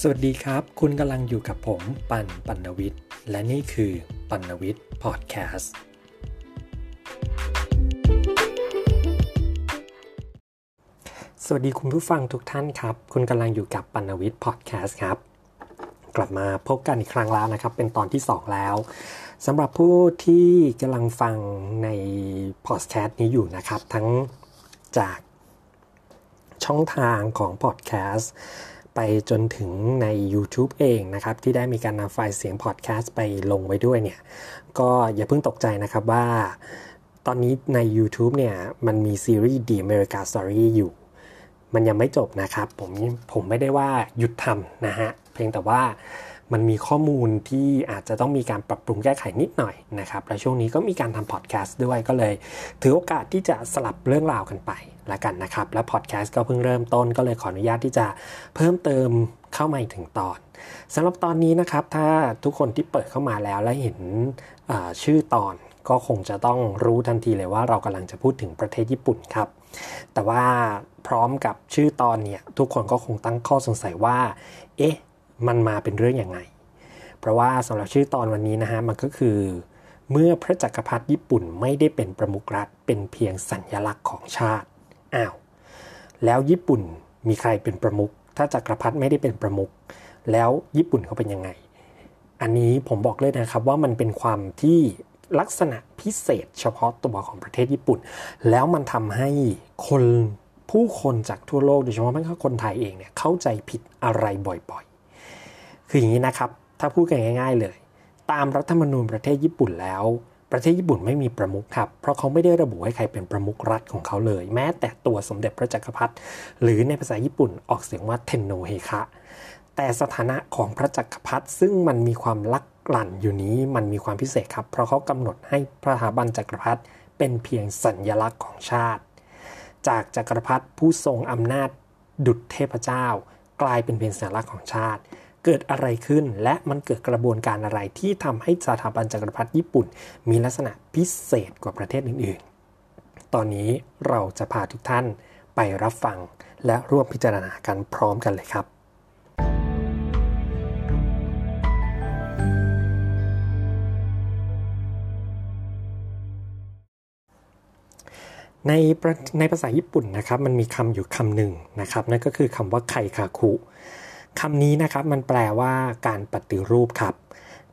สวัสดีครับ คุณกำลังอยู่กับผมปันปันวิทย์ และนี่คือปันวิทย์พอดแคสต์ สวัสดีคุณผู้ฟังทุกท่านครับ คุณกำลังอยู่กับปันวิทย์พอดแคสต์ครับ กลับมาพบกันอีกครั้งแล้วนะครับ เป็นตอนที่ 2 แล้วสำหรับผู้ที่กำลังฟังในพอดแคสต์นี้อยู่นะครับ ทั้งจากช่องทางของพอดแคสต์ ไปจนถึงใน YouTube เองนะครับที่ได้มีการนำไฟล์เสียงพอดแคสต์ไปลงไว้ด้วยเนี่ยก็อย่าเพิ่งตกใจนะครับว่า ตอนนี้ใน YouTube เนี่ยมันมีซีรีส์ The America Story อยู่ มันยังไม่จบนะครับ ผมผมไม่ได้ว่าหยุดทำนะฮะเพียงแต่ว่า มันมีข้อมูลที่อาจจะต้องมีการปรับปรุงแก้ไขนิดหน่อยนะครับและช่วงนี้ก็มีการทำพอดแคสต์ด้วยก็เลย ถือโอกาสที่จะสลับเรื่องราวกันไปละกันนะครับ และพอดแคสต์ก็เพิ่งเริ่มต้นก็เลยขออนุญาตที่จะเพิ่มเติมเข้ามาถึงตอนสำหรับตอนนี้นะครับถ้าทุกคนที่เปิดเข้ามาแล้วและเห็นชื่อตอนก็คงจะต้องรู้ทันทีเลยว่าเรากำลังจะพูดถึงประเทศญี่ปุ่นครับ แต่ว่าพร้อมกับชื่อตอนเนี่ยทุกคนก็คงตั้งข้อสงสัยว่า เอ๊ะ มันมาเป็นเรื่องอย่างไง เพราะว่าสำหรับชื่อตอนวันนี้นะฮะมันก็คือ เมื่อพระจักรพรรดิญี่ปุ่นไม่ได้เป็นประมุขรัฐเป็นเพียงสัญญลักษณ์ของชาติอ้าวแล้วญี่ปุ่นมีใครเป็นประมุขถ้าจักรพรรดิไม่ได้เป็นประมุขแล้วญี่ปุ่นเขาเป็นยังไง อันนี้ผมบอกเลยนะครับว่ามันเป็นความที่ลักษณะพิเศษเฉพาะตัวของประเทศญี่ปุ่น แล้วมันทำให้คนผู้คนจากทั่วโลกโดยเฉพาะแม้กระทั่งคนไทยเองเนี่ยเข้าใจผิดอะไรบ่อยๆ คืออย่างนี้นะครับ ถ้าพูดกันง่าย ๆ เลย ตามรัฐธรรมนูญประเทศญี่ปุ่นแล้ว ประเทศญี่ปุ่นไม่มีประมุขครับ เพราะเขาไม่ได้ระบุให้ใครเป็นประมุขรัฐของเขาเลย แม้แต่ตัวสมเด็จพระจักรพรรดิหรือในภาษาญี่ปุ่นออกเสียงว่าเทนโนเฮคะแต่สถานะของพระจักรพรรดิซึ่งมันมีความลักลั่นอยู่นี้มันมีความพิเศษครับ เพราะเขากำหนดให้พระหาบันจักรพรรดิเป็นเพียงสัญญลักษณ์ของชาติ จากจักรพรรดิผู้ทรงอำนาจดุจเทพเจ้า กลายเป็นเพียงสัญลักษณ์ของชาติ เกิดอะไรขึ้น และมันเกิดกระบวนการอะไรที่ทำให้สถาบันจักรพรรดิญี่ปุ่น มีลักษณะพิเศษกว่าประเทศอื่นๆ ตอนนี้เราจะพาทุกท่านไปรับฟังและร่วมพิจารณากันพร้อมกันเลยครับในในภาษาญี่ปุ่นนะครับมันมีคำอยู่คำหนึ่งนะครับนั่นก็คือคำว่าไคคาคุ คำนี้นะครับมันแปลว่าการปฏิรูปครับ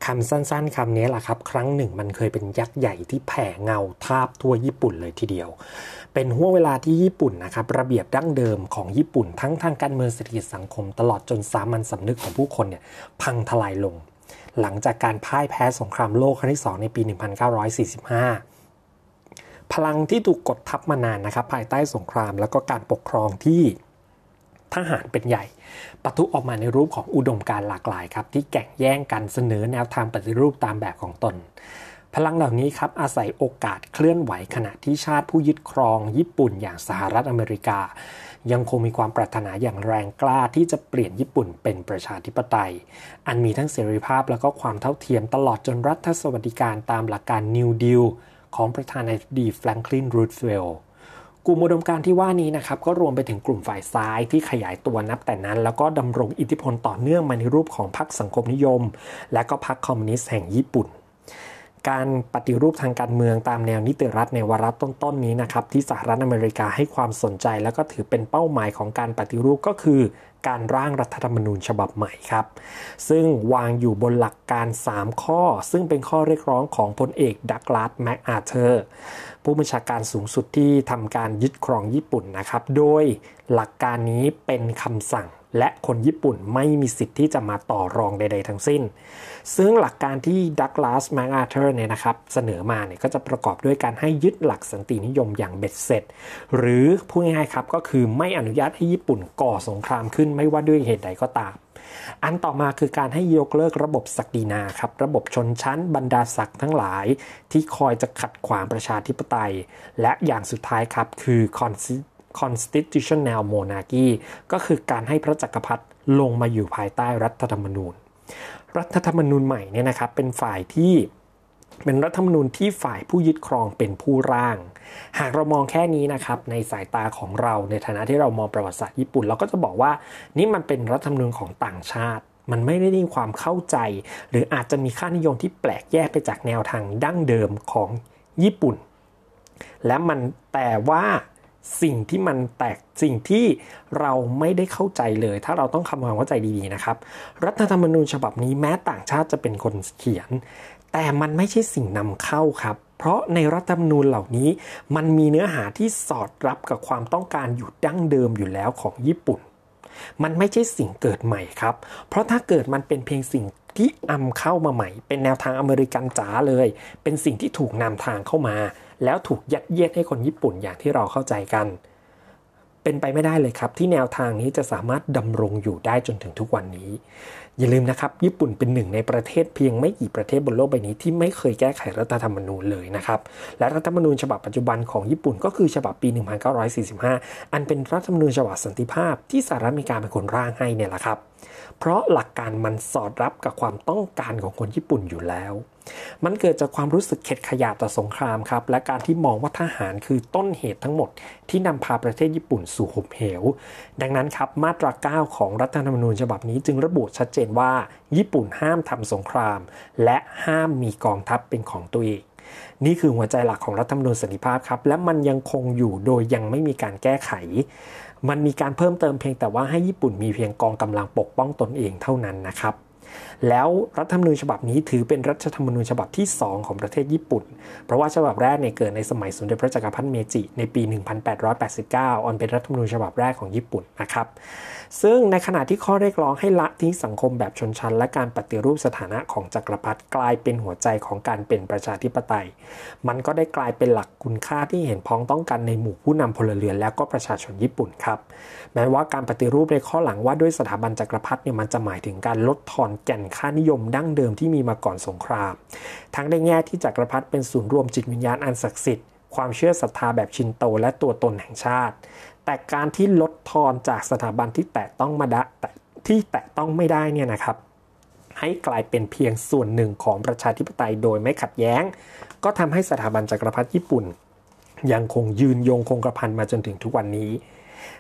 คำสั้นๆคำนี้แหละครับ ครั้งหนึ่งมันเคยเป็นยักษ์ใหญ่ที่แผ่เงาทาบทั่วญี่ปุ่นเลยทีเดียว เป็นห่วงเวลาที่ญี่ปุ่นนะครับ ระเบียบดั้งเดิมของญี่ปุ่น ทั้งทางการเมืองเศรษฐกิจสังคม ตลอดจนสามัญสำนึกของผู้คนเนี่ยพังทลายลง หลังจากการพ่ายแพ้สงครามโลกครั้งที่ 2 ในปี 1945 พลังที่ถูกกดทับมานานนะครับ ภายใต้สงครามแล้วก็การปกครองที่ ทหารเป็นใหญ่ปะทุออกมาในรูปของอุดมการหลากหลายครับที่แข่งแย่งกันเสนอแนวทางปฏิรูปตามแบบของตน พลังเหล่านี้ครับอาศัยโอกาสเคลื่อนไหวขณะที่ชาติผู้ยึดครอง ญี่ปุ่นอย่างสหรัฐอเมริกา ยังคงมีความปรารถนาอย่างแรงกล้าที่จะเปลี่ยนญี่ปุ่นเป็นประชาธิปไตย อันมีทั้งเสรีภาพและก็ความเท่าเทียมตลอดจนรัฐสวัสดิการตามหลักการนิวดิลของประธานาธิบดีแฟรงคลินรูทเวลล์ กลุ่มอุดมการที่ว่านี้นะครับก็รวมไปถึงกลุ่มฝ่ายซ้ายที่ขยายตัวนับแต่นั้น แล้วก็ดำรงอิทธิพลต่อเนื่องมาในรูปของพรรคสังคมนิยม และก็พรรคคอมมิวนิสต์แห่งญี่ปุ่น การปฏิรูปทางการเมืองตามแนวนิติรัฐในวาระต้นๆนี้นะครับที่สหรัฐอเมริกาให้ความสนใจ แล้วก็ถือเป็นเป้าหมายของการปฏิรูปก็คือการร่างรัฐธรรมนูญฉบับใหม่ครับ ซึ่งวางอยู่บนหลักการ 3 ข้อ ซึ่งเป็นข้อเรียกร้องของพลเอกดักลาสแมคอาเธอร์ ผู้บัญชาการสูงสุดที่ทำการยึดครองญี่ปุ่นนะครับ โดยหลักการนี้เป็นคำสั่งและคนญี่ปุ่นไม่มีสิทธิ์ที่จะมาต่อรองใด ๆ ทั้งสิ้น ซึ่งหลักการที่ดักลาสแมคอาเธอร์เนี่ยนะครับเสนอมาเนี่ยก็จะประกอบด้วยการให้ยึดหลักสันตินิยมอย่างเบ็ดเสร็จ หรือพูดง่ายๆครับก็คือไม่อนุญาตให้ญี่ปุ่นก่อสงครามขึ้นไม่ว่าด้วยเหตุใดก็ตาม อันต่อมาคือการให้ยกเลิกระบบศักดินาครับ ระบบชนชั้นบรรดาศักดิ์ทั้งหลาย ที่คอยจะขัดขวางประชาธิปไตย และอย่างสุดท้ายครับคือ constitutional monarchy ก็คือการให้พระจักรพรรดิลงมาอยู่ภายใต้รัฐธรรมนูญ รัฐธรรมนูญใหม่เนี่ยนะครับเป็นฝ่ายที่เป็นรัฐธรรมนูญที่ฝ่ายผู้ยึดครองเป็นผู้ร่าง หากเรามองแค่นี้นะครับในสายตาของเราในฐานะที่เรามองประวัติศาสตร์ญี่ปุ่น เราก็จะบอกว่านี่มันเป็นรัฐธรรมนูญของต่างชาติ มันไม่ได้มีความเข้าใจ หรืออาจจะมีค่านิยมที่แปลกแยกไปจากแนวทางดั้งเดิมของญี่ปุ่น และมันแต่ว่าสิ่งที่มันแตกสิ่งที่เราไม่ได้เข้าใจเลย ถ้าเราต้องคำความเข้าใจดีๆนะครับ รัฐธรรมนูญฉบับนี้แม้ต่างชาติจะเป็นคนเขียน แต่มันไม่ใช่สิ่งนำเข้าครับ เพราะในรัฐธรรมนูญเหล่านี้ มันมีเนื้อหาที่สอดรับกับความต้องการอยู่ดั้งเดิมอยู่แล้วของญี่ปุ่น มันไม่ใช่สิ่งเกิดใหม่ครับ เพราะถ้าเกิดมันเป็นเพียงสิ่งที่อำเข้ามาใหม่ เป็นแนวทางอเมริกันจ๋าเลย เป็นสิ่งที่ถูกนำทางเข้ามา แล้วถูกยัดเยียดให้คนญี่ปุ่นอย่างที่เราเข้าใจกัน เป็นไปไม่ได้เลยครับ ที่แนวทางนี้จะสามารถดำรงอยู่ได้จนถึงทุกวันนี้ อย่าลืมนะครับญี่ปุ่นเป็นหนึ่งในประเทศเพียงไม่กี่ประเทศบนโลกใบนี้ที่ไม่เคยแก้ไขรัฐธรรมนูญเลยนะครับและรัฐธรรมนูญฉบับปัจจุบันของญี่ปุ่นก็คือฉบับปี 1945 อันเป็นรัฐธรรมนูญฉบับสันติภาพที่สหรัฐอเมริกาเป็นคนร่างให้เนี่ยแหละครับ เพราะหลักการมันสอดรับกับความต้องการของคนญี่ปุ่นอยู่แล้ว มันเกิดจากความรู้สึกเข็ดขยาดต่อสงครามครับ และการที่มองว่าทหารคือต้นเหตุทั้งหมดที่นำพาประเทศญี่ปุ่นสู่หุบเหว ดังนั้นครับมาตรา 9 ของรัฐธรรมนูญฉบับนี้จึงระบุชัดเจนว่า ญี่ปุ่นห้ามทำสงคราม และห้ามมีกองทัพเป็นของตัวเองนี่คือหัวใจหลักของรัฐธรรมนูญสันติภาพครับ และมันยังคงอยู่โดยยังไม่มีการแก้ไข มันมีการเพิ่มเติมเพียงแต่ว่าให้ญี่ปุ่นมีเพียงกองกำลังปกป้องตนเองเท่านั้นนะครับ แล้วรัฐธรรมนูญฉบับนี้ถือเป็นรัฐธรรมนูญฉบับที่ 2 ของประเทศญี่ปุ่น เพราะว่าฉบับแรกเนี่ยเกิดในสมัยสมเด็จพระจักรพรรดิเมจิในปี 1889 อันเป็นรัฐธรรมนูญฉบับแรกของญี่ปุ่นนะครับ ซึ่งในขณะที่ข้อเรียกร้องให้ละทิ้งสังคมแบบชนชั้น และการปฏิรูปสถานะของจักรพรรดิกลายเป็นหัวใจของการเป็นประชาธิปไตย มันก็ได้กลายเป็นหลักคุณค่าที่เห็นพ้องต้องกันในหมู่ผู้นำพลเรือนและก็ประชาชนญี่ปุ่นครับ แม้ว่าการปฏิรูปในข้อหลังว่าด้วยสถาบันจักรพรรดิเนี่ยมันจะหมายถึงการลดทอนแก่นค่านิยมดั้งเดิมที่มีมาก่อนสงคราม ทั้งในแง่ที่จักรพรรดิเป็นศูนย์รวมจิตวิญญาณอันศักดิ์สิทธิ์ความเชื่อศรัทธาแบบชินโตและตัวตนแห่งชาติ แต่การที่ลดทอนจากสถาบันที่แตะต้องมาดะที่แตะต้องไม่ได้เนี่ยนะครับ ให้กลายเป็นเพียงส่วนหนึ่งของประชาธิปไตยโดยไม่ขัดแย้ง ก็ทำให้สถาบันจักรพรรดิญี่ปุ่น ยังคงยืนยงคงกระพันมาจนถึงทุกวันนี้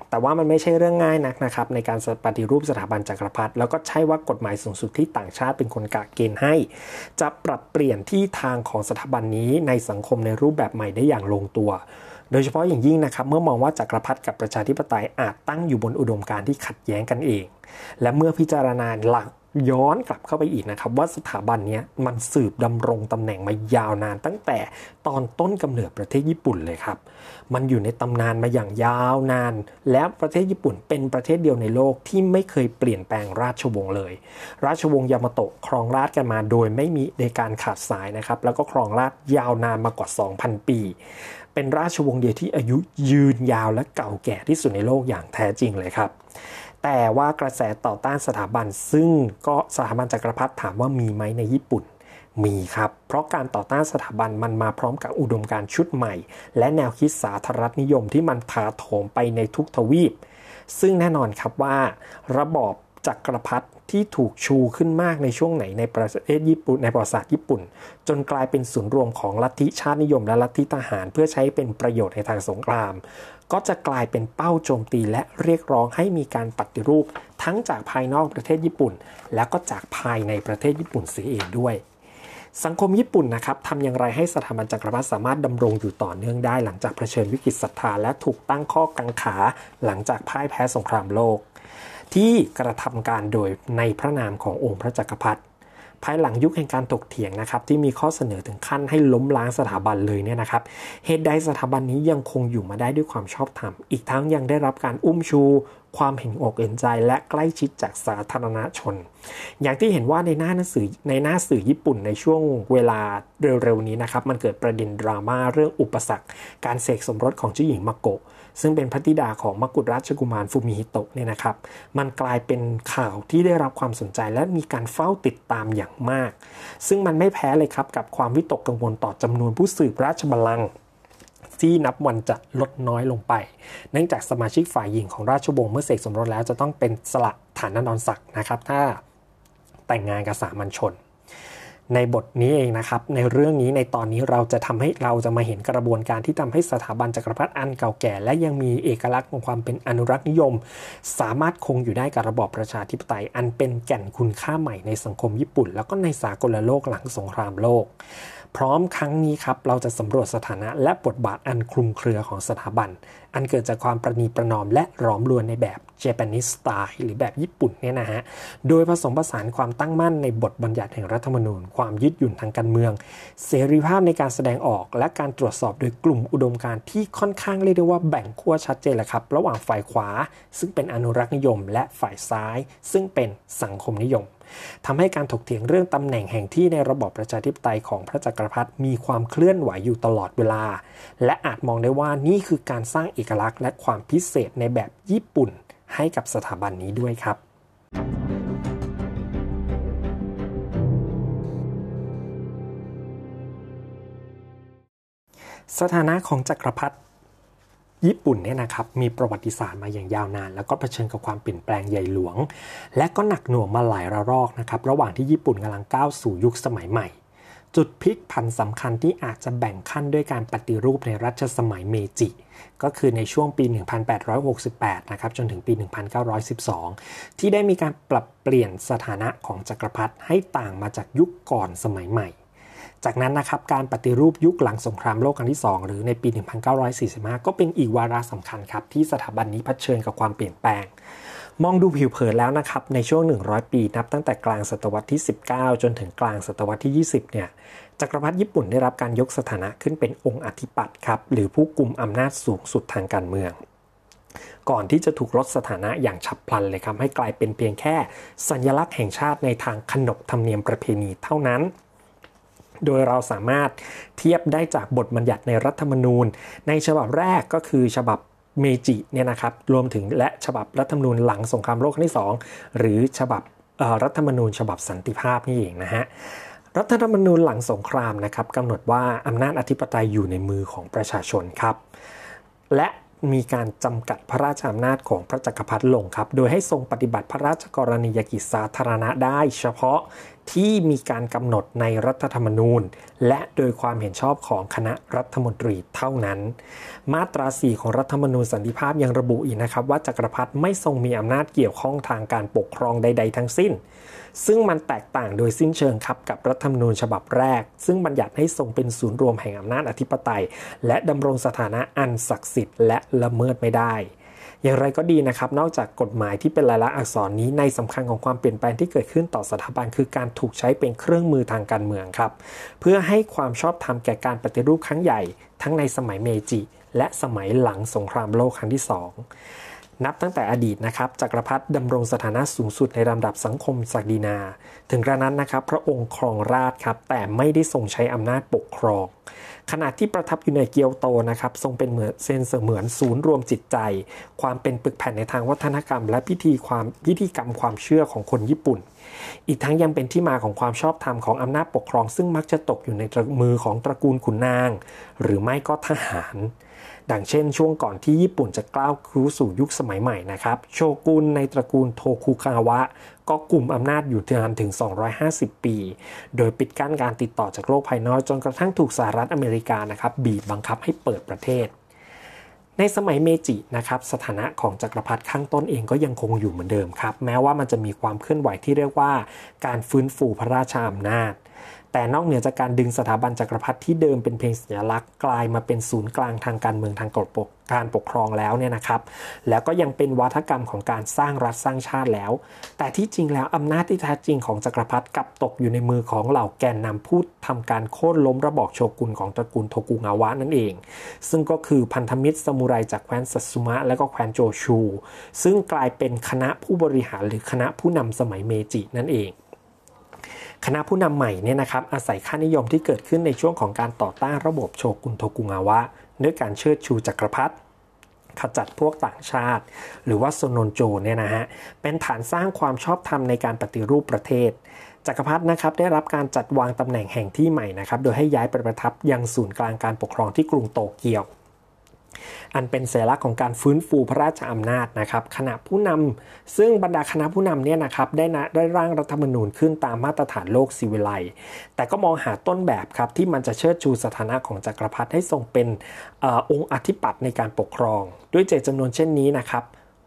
แต่ว่ามันไม่ใช่เรื่องง่ายนักนะครับในการปฏิรูปสถาบันจักรพรรดิแล้วก็ใช่ว่ากฎหมายสูงสุดที่ต่างชาติเป็นคนกะเกณฑ์ให้ จะปรับเปลี่ยนที่ทางของสถาบันนี้ในสังคมในรูปแบบใหม่ได้อย่างลงตัวโดยเฉพาะอย่างยิ่งนะครับเมื่อมองว่าจักรพรรดิกับประชาธิปไตยอาจตั้งอยู่บนอุดมการณ์ที่ขัดแย้งกันเอง และเมื่อพิจารณาหลัก ย้อนกลับเข้าไปอีกนะครับ ว่าสถาบันนี้มันสืบดำรงตำแหน่งมายาวนานตั้งแต่ตอนต้นกำเนิดประเทศญี่ปุ่นเลยครับ มันอยู่ในตำนานมาอย่างยาวนาน และประเทศญี่ปุ่นเป็นประเทศเดียวในโลกที่ไม่เคยเปลี่ยนแปลงราชวงศ์เลย ราชวงศ์ยามาโตะครองราชกันมาโดยไม่มีในการขาดสายนะครับ แล้วก็ครองราชยาวนานมากว่า 2,000 ปีเป็นราชวงศ์เดียวที่อายุยืนยาวและเก่าแก่ที่สุดในโลกอย่างแท้จริงเลยครับ แต่ว่ากระแสต่อต้านสถาบัน ซึ่งก็สถาบันจักรพรรดิถามว่ามีไหมในญี่ปุ่นมีครับ เพราะการต่อต้านสถาบันมันมาพร้อมกับอุดมการณ์ชุดใหม่ และแนวคิดสาธารณนิยมที่มันถาโถมไปในทุกทวีป ซึ่งแน่นอนครับว่า ระบอบจักรพรรดิ ที่ถูกชูขึ้นมากในช่วงไหนในประเทศญี่ปุ่นในประวัติศาสตร์ญี่ปุ่น จนกลายเป็นศูนย์รวมของลัทธิชาตินิยมและลัทธิทหาร เพื่อใช้เป็นประโยชน์ในทางสงคราม ก็จะกลายเป็นเป้าโจมตีและเรียกร้องให้มีการปฏิรูป ทั้งจากภายนอกประเทศญี่ปุ่น และก็จากภายในประเทศญี่ปุ่นเสียเองด้วยสังคมญี่ปุ่นนะครับทำอย่างไรให้สถาบันจักรพรรดิสามารถดำรงอยู่ต่อเนื่องได้หลังจากเผชิญวิกฤตศรัทธาและถูกตั้งข้อกังขาหลังจากพ่ายแพ้สงครามโลก ที่กระทำการโดยในพระนามขององค์พระจักรพรรดิภายหลังยุคแห่งการตกเถียงนะครับที่มีข้อเสนอถึงขั้นให้ล้มล้างสถาบันเลยเนี่ยนะครับเหตุใดสถาบันนี้ยังคงอยู่มาได้ด้วยความชอบธรรม อีกทั้งยังได้รับการอุ้มชู ความเห็นอกเห็นใจและใกล้ชิดจากสาธารณชน อย่างที่เห็นว่าในหน้าหนังสือในหน้าสื่อญี่ปุ่นในช่วงเวลาเร็วๆนี้นะครับมันเกิดประเด็นดราม่าเรื่องอุปสรรค การเสกสมรสของเจ้าหญิงมาโกะ ซึ่งเป็นพระธิดาของมกุฎราชกุมารฟูมิฮิโตะเนี่ยนะครับ มันกลายเป็นข่าวที่ได้รับความสนใจและมีการเฝ้าติดตามอย่างมาก ซึ่งมันไม่แพ้เลยครับกับความวิตกกังวลต่อจำนวนผู้สืบราชบัลลังก์ที่นับวันจะลดน้อยลงไป เนื่องจากสมาชิกฝ่ายหญิงของราชวงศ์เมื่อเสกสมรสแล้วจะต้องเป็นสละฐานนอนศักดิ์นะครับ ถ้าแต่งงานกับสามัญชน ในบทนี้เองนะครับ ในเรื่องนี้ในตอนนี้เราจะทำให้เราจะมาเห็นกระบวนการที่ทำให้สถาบันจักรพรรดิอันเก่าแก่ และยังมีเอกลักษณ์ของความเป็นอนุรักษ์นิยม สามารถคงอยู่ได้กับระบอบประชาธิปไตย อันเป็นแก่นคุณค่าใหม่ในสังคมญี่ปุ่น แล้วก็ในสากลโลกหลังสงครามโลก พร้อมครั้งนี้ครับเราจะสำรวจสถานะและบทบาทอันคลุมเครือของสถาบัน อันเกิดจากความประนีประนอมและร้อมรวนในแบบ Japanese style หรือแบบญี่ปุ่นเนี่ยนะฮะ โดยผสมผสานความตั้งมั่นในบทบัญญัติแห่งรัฐธรรมนูญ ความยืดหยุ่นทางการเมือง เสรีภาพในการแสดงออก และการตรวจสอบโดยกลุ่มอุดมการณ์ที่ค่อนข้างเรียกได้ว่าแบ่งขั้วชัดเจนแหละครับ ระหว่างฝ่ายขวา ซึ่งเป็นอนุรักษ์นิยม และฝ่ายซ้าย ซึ่งเป็นสังคมนิยม ทำให้การถกเถียงเรื่องตำแหน่งแห่งที่ในระบอบประชาธิปไตยของพระจักรพรรดิมีความเคลื่อนไหวอยู่ตลอดเวลา และอาจมองได้ว่านี่คือการสร้างเอกลักษณ์และความพิเศษในแบบญี่ปุ่น ให้กับสถาบันนี้ด้วยครับ สถานะของจักรพรรดิ ญี่ปุ่นเนี่ยนะครับมีประวัติศาสตร์มาอย่างยาวนาน แล้วก็เผชิญกับความเปลี่ยนแปลงใหญ่หลวง และก็หนักหน่วงมาหลายระลอกนะครับระหว่างที่ญี่ปุ่นกำลังก้าวสู่ยุคสมัยใหม่ จุดพลิกผันสำคัญที่อาจจะแบ่งขั้นด้วยการปฏิรูปในรัชสมัยเมจิ ก็คือในช่วงปี 1868 นะครับจนถึงปี 1912 ที่ได้มีการปรับเปลี่ยนสถานะของจักรพรรดิให้ต่างมาจากยุคก่อนสมัยใหม่ จากนั้นนะครับการปฏิรูปยุคหลังสงครามโลกครั้งที่ 2 หรือในปี 1945 ก็เป็นอีกวาระสำคัญครับที่สถาบันนี้เผชิญกับความเปลี่ยนแปลง มองดูผิวเผินแล้วนะครับในช่วง 100 ปีนับตั้งแต่กลางศตวรรษที่ 19 จนถึงกลางศตวรรษที่ 20 เนี่ยจักรพรรดิญี่ปุ่นได้รับการยกสถานะขึ้นเป็นองค์อธิปัตย์ครับหรือผู้กุมอำนาจสูงสุดทางการเมือง ก่อนที่จะถูกลดสถานะอย่างฉับพลันเลยครับให้กลายเป็นเพียงแค่ สัญลักษณ์แห่งชาติในทางขนบธรรมเนียมประเพณีเท่านั้น โดยเราสามารถเทียบได้จากบทบัญญัติในรัฐธรรมนูญ ในฉบับแรกก็คือฉบับเมจิเนี่ยนะครับรวมถึงและฉบับรัฐธรรมนูญหลังสงครามโลกครั้งที่ 2 หรือฉบับรัฐธรรมนูญ ฉบับสันติภาพนี่เองนะฮะรัฐธรรมนูญหลังสงครามนะครับกำหนดว่าอำนาจอธิปไตยอยู่ในมือของประชาชนครับ และ มีการจำกัดพระราชอำนาจของพระจักรพรรดิลงครับ โดยให้ทรงปฏิบัติพระราชกรณียกิจสาธารณะได้เฉพาะที่มีการกำหนดในรัฐธรรมนูญ และโดยความเห็นชอบของคณะรัฐมนตรีเท่านั้น มาตรา 4 ของรัฐธรรมนูญสันติภาพยังระบุอีกนะครับ ว่าจักรพรรดิไม่ทรงมีอำนาจเกี่ยวข้องทางการปกครองใด ๆ ทั้งสิ้น ซึ่งมันแตกต่างโดยสิ้นเชิงครับกับรัฐธรรมนูญฉบับแรก ซึ่งบัญญัติให้ทรงเป็นศูนย์รวมแห่งอำนาจอธิปไตย และดำรงสถานะอันศักดิ์สิทธิ์และละเมิดไม่ได้อย่างไรก็ดีนะครับ นอกจากกฎหมายที่เป็นลายลักษณ์อักษรนี้ในสำคัญของความเปลี่ยนแปลงที่เกิดขึ้นต่อสถาบันคือการถูกใช้เป็นเครื่องมือทางการเมืองครับ เพื่อให้ความชอบธรรมแก่การปฏิรูปครั้งใหญ่ ทั้งในสมัยเมจิ และสมัยหลังสงครามโลกครั้งที่ 2 นับตั้งแต่อดีตนะครับจักรพรรดิดำรงสถานะสูงสุดในลำดับสังคมศักดินา ถึงกระนั้นนะครับพระองค์ครองราชครับแต่ไม่ได้ทรงใช้อำนาจปกครอง ขณะที่ประทับอยู่ในเกียวโตนะครับทรงเป็นเหมือนเซนเสมือนศูนย์รวมจิตใจ ความเป็นปึกแผ่นในทางวัฒนกรรม และพิธีความพิธีกรรมความเชื่อของคนญี่ปุ่น อีกทั้งยังเป็นที่มาของความชอบธรรมของอำนาจปกครอง ซึ่งมักจะตกอยู่ในมือของตระกูลขุนนาง หรือไม่ก็ทหาร ดังเช่นช่วงก่อนที่ญี่ปุ่นจะกล้าวครูสู่ยุคสมัยใหม่นะครับ โชกุนในตระกูลโทคุคาวะ ก็กลุ่มอำนาจอยู่นานถึง 250 ปี โดยปิดกั้นการติดต่อจากโลกภายนอกจนกระทั่งถูกสหรัฐอเมริกานะครับบีบบังคับให้เปิดประเทศ ในสมัยเมจินะครับสถานะของจักรพรรดิข้างต้นเองก็ยังคงอยู่เหมือนเดิมครับ แม้ว่ามันจะมีความเคลื่อนไหวที่เรียกว่า การฟื้นฟูพระราชอำนาจ แต่นอกเหนือจากการดึงสถาบันจักรพรรดิที่เดิมเป็นเพียงสัญลักษณ์กลายมาเป็นศูนย์กลางทางการเมืองทางกฎปกการปกครองแล้วเนี่ยนะครับ แล้วก็ยังเป็นวัฒกรรมของการสร้างรัฐสร้างชาติแล้ว แต่ที่จริงแล้วอำนาจที่แท้จริงของจักรพรรดิกลับตกอยู่ในมือของเหล่าแกนนำผู้ทำการโค่นล้มระบอบโชกุนของตระกูลโทกุงาวะนั่นเอง ซึ่งก็คือพันธมิตรสมุไรจากแคว้นสัตสุมะและก็แคว้นโจชู ซึ่งกลายเป็นคณะผู้บริหารหรือคณะผู้นำสมัยเมจินั่นเอง คณะผู้นำใหม่เนี่ยนะครับอาศัยค่านิยมที่เกิดขึ้นในช่วงของการต่อต้านระบบโชกุนโทกุงาวะ ด้วยการเชิดชูจักรพรรดิขจัดพวกต่างชาติ หรือว่าโซนนโจเนี่ยนะฮะเป็นฐานสร้างความชอบธรรมในการปฏิรูปประเทศ จักรพรรดินะครับได้รับการจัดวางตำแหน่งแห่งที่ใหม่นะครับโดยให้ย้ายไปประทับยังศูนย์กลางการปกครองที่กรุงโตเกียว อันเป็นสัญลักษณ์ของการฟื้นฟูพระราชอำนาจนะครับขณะผู้นำซึ่งบรรดาคณะผู้นำเนี่ยนะครับได้นะได้ร่างรัฐธรรมนูญขึ้นตามมาตรฐานโลกสิวิไลแต่ก็มองหาต้นแบบครับที่มันจะเชิดชูสถานะของจักรพรรดิให้ทรงเป็นอองค์อธิปัตย์ในการปกครอง ด้วยเจตจำนวนเช่นนี้นะครับ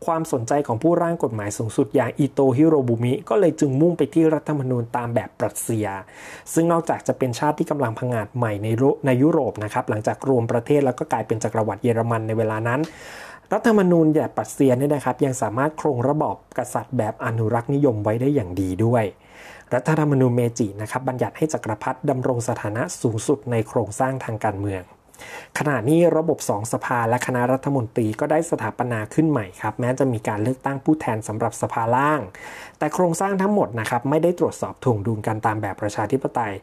ความสนใจของผู้ร่างกฎหมายสูงสุดอย่างอิโตฮิโรบุมิก็เลยจึงมุ่งไปที่รัฐธรรมนูญตามแบบปรัสเซีย ซึ่งนอกจากจะเป็นชาติที่กำลังพังอาจใหม่ในในยุโรปนะครับหลังจากรวมประเทศแล้วก็กลายเป็นจักรวรรดิเยอรมันในเวลานั้น รัฐธรรมนูญแบบปรัสเซียเนี่ยนะครับยังสามารถโครงระบอบกษัตริย์แบบอนุรักษ์นิยมไว้ได้อย่างดีด้วยรัฐธรรมนูญเมจินะครับบัญญัติให้จักรพรรดิดำรงสถานะสูงสุดในโครงสร้างทางการเมือง ขณะนี้ระบบสองสภาและคณะรัฐมนตรีก็ได้สถาปนาขึ้นใหม่ครับ แม้จะมีการเลือกตั้งผู้แทนสำหรับสภาล่าง แต่โครงสร้างทั้งหมดนะครับไม่ได้ตรวจสอบถ่วงดุลกันตามแบบประชาธิปไตย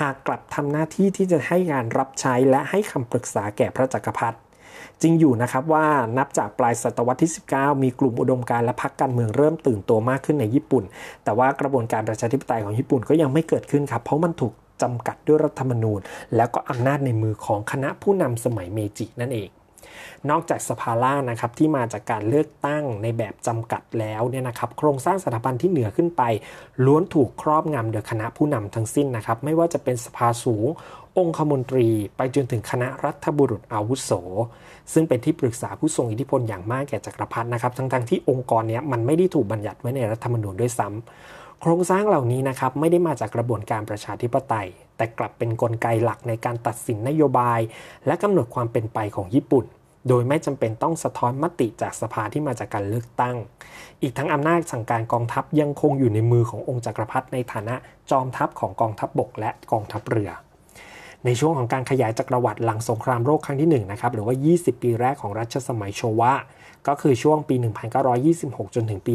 หากกลับทำหน้าที่ที่จะให้การรับใช้และให้คำปรึกษาแก่พระจักรพรรดิจริงอยู่นะครับว่านับจากปลายศตวรรษที่ 19 มีกลุ่มอุดมการและพรรคการเมืองเริ่มตื่นตัวมากขึ้นในญี่ปุ่น แต่ว่ากระบวนการประชาธิปไตยของญี่ปุ่นก็ยังไม่เกิดขึ้นครับ เพราะมันถูก จำกัดด้วยรัฐธรรมนูญ แล้วก็อำนาจในมือของคณะผู้นำสมัยเมจินั่นเอง นอกจากสภาล่านะครับที่มาจากการเลือกตั้งในแบบจำกัดแล้วเนี่ยนะครับโครงสร้างสถาบันที่เหนือขึ้นไป ล้วนถูกครอบงำโดยคณะผู้นำทั้งสิ้นนะครับไม่ว่าจะเป็นสภาสูงองคมนตรีไปจนถึงคณะรัฐบุรุษอาวุโส ซึ่งเป็นที่ปรึกษาผู้ทรงอิทธิพลอย่างมากแก่จักรพรรดินะครับ ทั้งๆทที่องค์กรนี้มันไม่ได้ถูกบัญญัติไว้ในรัฐธรรมนูญด้วยซ้ำ โครงสร้างเหล่านี้นะครับไม่ได้มาจากกระบวนการประชาธิปไตย แต่กลับเป็นนกลไกหลักในการตัดสินนโยบาย และกำหนดความเป็นไปของญี่ปุ่น โดยไม่จำเป็นต้องสะท้อนมติจากสภาที่มาจากการเลือกตั้ง อีกทั้งอำนาจสั่งการกองทัพยังคงอยู่ในมือขององค์จักรพรรดิในฐานะจอมทัพของกองทัพบบกและกองทัพเรือในช่วงของการขยายจักรวรรดิหลังสงครามโลกครั้งที่1นะครับหรือว่า 20 ปีแรกของรัชสมัยโชวะ ก็คือช่วงปี 1926 จนถึงปี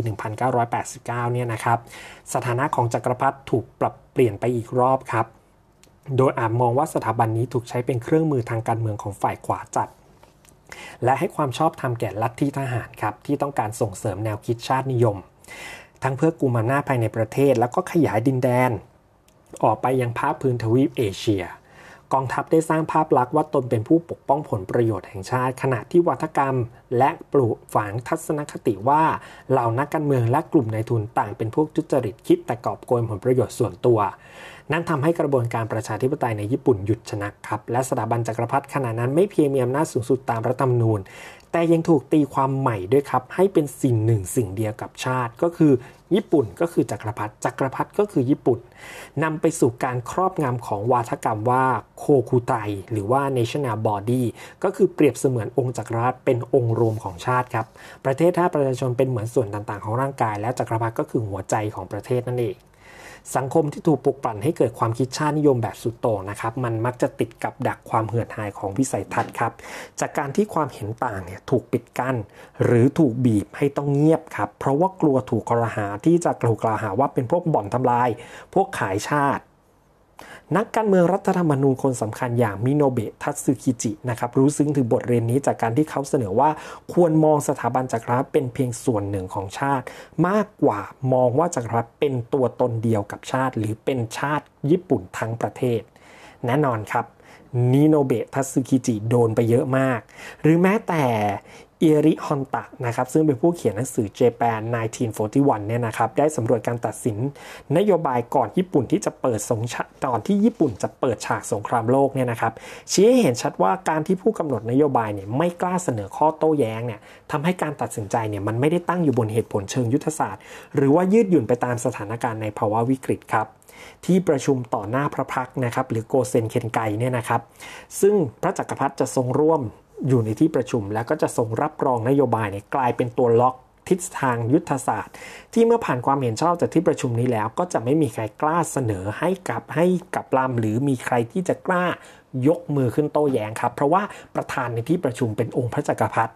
1989 เนี่ยนะครับ สถานะของจักรพรรดิถูกปรับเปลี่ยนไปอีกรอบครับ โดยอาจมองว่าสถาบันนี้ถูกใช้เป็นเครื่องมือทางการเมืองของฝ่ายขวาจัด และให้ความชอบธรรมแก่ลัทธิทหารครับ ที่ต้องการส่งเสริมแนวคิดชาตินิยม ทั้งเพื่อกุมานาภายในประเทศ แล้วก็ขยายดินแดน ออกไปยังภาคพื้นทวีปเอเชีย กองทัพได้สร้างภาพลักษณ์ว่าตนเป็นผู้ปกป้องผลประโยชน์แห่งชาติ ขณะที่วัฒกรรม และปลูกฝังทัศนคติว่าเหล่านักการเมืองและกลุ่มนายทุนต่างเป็นพวกทุจริตคิดแต่กอบโกยผลประโยชน์ส่วนตัว นั่นทำให้กระบวนการประชาธิปไตยในญี่ปุ่นหยุดชะงักครับ และสถาบันจักรพรรดิขณะนั้นไม่เพียงมีอำนาจสูงสุดตามรัฐธรรมนูญ แต่ยังถูกตีความใหม่ด้วยครับ ให้เป็นสิ่งหนึ่งสิ่งเดียวกับชาติ ก็คือญี่ปุ่นก็คือจักรพรรดิจักรพรรดิก็คือญี่ปุ่นนำไปสู่การครอบงำของวาทกรรมว่าโคคุไตหรือว่า national body ก็คือเปรียบเสมือนองค์จักรพรรดิเป็นองค์รวมของชาติครับ ประเทศถ้าประชาชนเป็นเหมือนส่วนต่างๆ ของร่างกาย และจักรพรรดิก็คือหัวใจของประเทศนั่นเอง สังคมที่ถูกปลุกปั่นให้เกิดความคิดชาตินิยมแบบสุดโต่งนะครับ มันมักจะติดกับดักความเหือดหายของวิสัยทัศน์ครับ จากการที่ความเห็นต่างเนี่ยถูกปิดกัน้น หรือถูกบีบให้ต้องเงียบครับ เพราะว่ากลัวถูกกล่าวหาที่จะกล่าวหาว่าเป็นพวกบ่อนทำลาย พวกขายชาติ นักการเมืองรัฐธรรมนูญคนสำคัญอย่างมิโนเบะทัตสึกิจินะครับรู้ซึ้งถึงบทเรียนนี้จากการที่เขาเสนอว่าควรมองสถาบันจักรพรรดิเป็นเพียงส่วนหนึ่งของชาติ มากกว่ามองว่าจักรพรรดิเป็นตัวตนเดียวกับชาติ หรือเป็นชาติญี่ปุ่นทั้งประเทศ แน่นอนครับนิโนเบะทัตสึกิจิโดนไปเยอะมาก หรือแม้แต่ เอริฮอนตะนะครับซึ่งเป็นผู้เขียนหนังสือ Japan 1941 เนี่ยนะครับได้สำรวจการตัดสินนโยบายก่อนญี่ปุ่นที่จะเปิดสงตอนที่ญี่ปุ่นจะเปิดฉากสงครามโลกเนี่ยนะครับชี้ให้เห็นชัดว่าการที่ผู้กำหนดนโยบายเนี่ยไม่กล้าเสนอข้อโต้แย้งเนี่ยทำให้การตัดสินใจเนี่ยมันไม่ได้ตั้งอยู่บนเหตุผลเชิงยุทธศาสตร์ หรือว่ายืดหยุ่นไปตามสถานการณ์ในภาวะวิกฤตครับที่ประชุมต่อหน้าพระพักนะครับหรือโกเซนเคนไกเนี่ยนะครับ ซึ่งพระจักรพรรดิจะทรงร่วม อยู่ในที่ประชุม แล้วก็จะส่งรับรองนโยบายเนี่ยกลายเป็นตัวล็อกทิศทางยุทธศาสตร์ ที่เมื่อผ่านความเห็นชอบจากที่ประชุมนี้แล้ว ก็จะไม่มีใครกล้าเสนอให้กับให้กับลำหรือมีใครที่จะกล้ายกมือขึ้นโต้แย้งครับ เพราะว่าประธานในที่ประชุมเป็นองค์พระจักรพรรดิ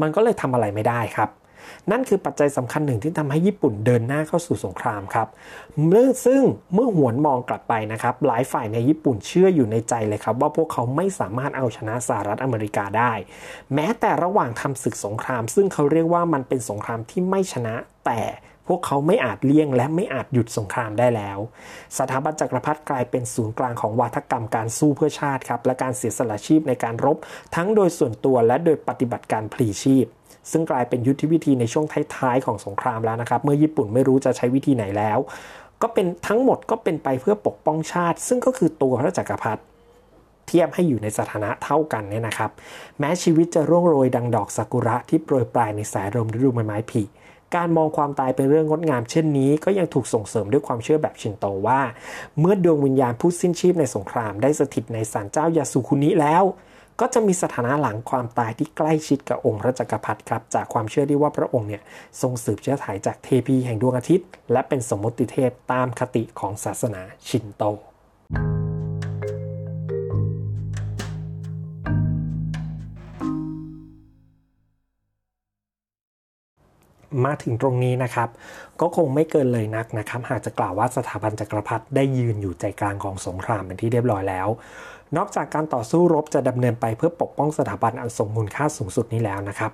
มันก็เลยทำอะไรไม่ได้ครับ นั่นคือปัจจัยสำคัญหนึ่งที่ทำให้ญี่ปุ่นเดินหน้าเข้าสู่สงครามครับเมื่อซึ่งเมื่อหวนมองกลับไปนะครับ หลายฝ่ายในญี่ปุ่นเชื่ออยู่ในใจเลยครับ ว่าพวกเขาไม่สามารถเอาชนะสหรัฐอเมริกาได้ แม้แต่ระหว่างทำศึกสงคราม ซึ่งเขาเรียกว่ามันเป็นสงครามที่ไม่ชนะแต่พวกเขาไม่อาจเลี่ยงและไม่อาจหยุดสงครามได้แล้ว สถาบันจักรพรรดิกลายเป็นศูนย์กลางของวาทกรรมการสู้เพื่อชาติครับ และการเสียสละชีพในการรบ ทั้งโดยส่วนตัวและโดยปฏิบัติการพลีชีพ ซึ่งกลายเป็นยุทธวิธีในช่วงท้ายๆของสงครามแล้วนะครับ เมื่อญี่ปุ่นไม่รู้จะใช้วิธีไหนแล้ว ก็เป็นทั้งหมดก็เป็นไปเพื่อปกป้องชาติ ซึ่งก็คือตัวพระจักรพรรดิเทียบให้อยู่ในสถานะเท่ากันเนี่ยนะครับ แม้ชีวิตจะร่วงโรยดังดอกซากุระที่โปรยปลายในสายลมฤดูใบไม้ผลิการมองความตายเป็นเรื่องงดงามเช่นนี้ ก็ยังถูกส่งเสริมด้วยความเชื่อแบบชินโตว่า เมื่อดวงวิญญาณผู้สิ้นชีพในสงครามได้สถิตในศาลเจ้ายาสุคุนิแล้ว ก็จะมีสถานะหลังความตายที่ใกล้ชิดกับองค์พระจักรพรรดิครับ จากความเชื่อที่ว่าพระองค์เนี่ยทรงสืบเชื้อสายจากเทพีแห่งดวงอาทิตย์ และเป็นสมมติเทพตามคติของศาสนาชินโตมาถึงตรงนี้นะครับ ก็คงไม่เกินเลยนักนะครับ หากจะกล่าวว่าสถาบันจักรพรรดิได้ยืนอยู่ใจกลางของสงครามเป็นที่เรียบร้อยแล้ว นอกจากการต่อสู้รบจะดำเนินไปเพื่อปกป้องสถาบันอันทรงมูลค่าสูงสุดนี้แล้วนะครับ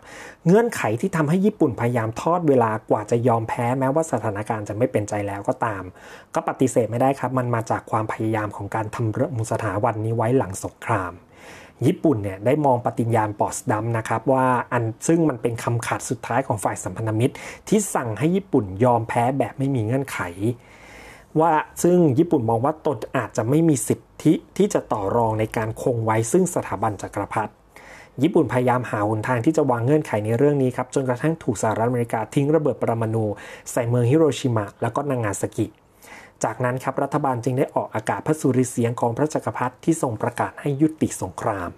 เงื่อนไขที่ทำให้ญี่ปุ่นพยายามทอดเวลากว่าจะยอมแพ้แม้ว่าสถานการณ์จะไม่เป็นใจแล้วก็ตาม ก็ปฏิเสธไม่ได้ครับ มันมาจากความพยายามของการทำรงสถาบันนี้ไว้หลังสงครามญี่ปุ่นเนี่ยได้มองปฏิญญาณปอสดัมนะครับว่าอันซึ่งมันเป็นคำขาดสุดท้ายของฝ่ายสัมพันธมิตร ที่สั่งให้ญี่ปุ่นยอมแพ้แบบไม่มีเงื่อนไข ว่าซึ่งญี่ปุ่นมองว่าตนอาจจะไม่มีสิทธิที่จะต่อรองในการคงไว้ซึ่งสถาบันจักรพรรดิญี่ปุ่นพยายามหาหนทางที่จะวางเงื่อนไขในเรื่องนี้ครับจนกระทั่งถูกสหรัฐอเมริกาทิ้งระเบิดปรมาณูใส่เมืองฮิโรชิมาแล้วก็นางาซากิ จากนั้นครับรัฐบาลจึงได้ออกอากาศพระสุริเสียงของพระจักรพรรดิที่ทรงประกาศให้ยุติสงคราม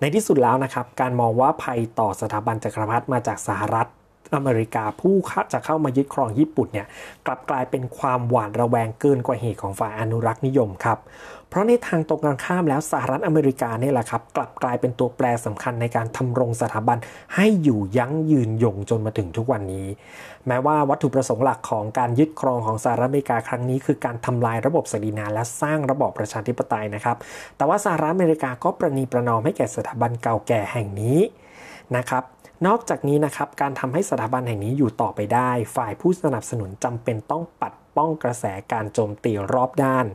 ในที่สุดแล้วนะครับการมองว่าภัยต่อสถาบันจักรพรรดิมาจากสหรัฐ อเมริกาผู้จะเข้ามายึดครองญี่ปุ่นเนี่ยกลับกลายเป็นความหวาดระแวงเกินกว่าเหตุของฝ่ายอนุรักษ์นิยมครับเพราะในทางตรงกันข้ามแล้วสหรัฐอเมริกาเนี่ยแหละครับกลับกลายเป็นตัวแปรสำคัญในการทำรงสถาบันให้อยู่ยั้งยืนยงจนมาถึงทุกวันนี้ แม้ว่าวัตถุประสงค์หลักของการยึดครองของสหรัฐอเมริกาครั้งนี้ คือการทำลายระบบสดีนาและสร้างระบอบประชาธิปไตยนะครับ แต่ว่าสหรัฐอเมริกาก็ประนีประนอมให้แก่สถาบันเก่าแก่แห่งนี้นะครับ นอกจากนี้นะครับการทำให้สถาบันแห่งนี้อยู่ต่อไปได้ ฝ่ายผู้สนับสนุนจำเป็นต้องปัดป้องกระแสการโจมตีรอบด้าน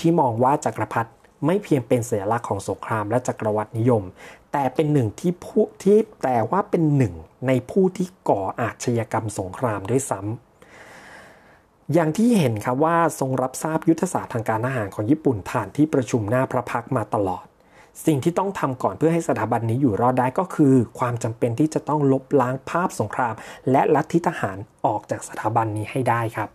ที่มองว่าจักรพรรดิไม่เพียงเป็นสัญลักษณ์ของสงครามและจักรวรรดินิยม แต่เป็นหนึ่งที่ผู้ที่แต่ว่าเป็นหนึ่งในผู้ที่ก่ออาชญากรรมสงครามด้วยซ้ำอย่างที่เห็นครับว่าทรงรับทราบยุทธศาสตร์ทางการทหารของญี่ปุ่นผ่านที่ประชุมหน้าพระพักมาตลอด สิ่งที่ต้องทำก่อนเพื่อให้สถาบันนี้อยู่รอดได้ก็คือ ความจำเป็นที่จะต้องลบล้างภาพสงคราม และลัทธิทหารออกจากสถาบันนี้ให้ได้ครับ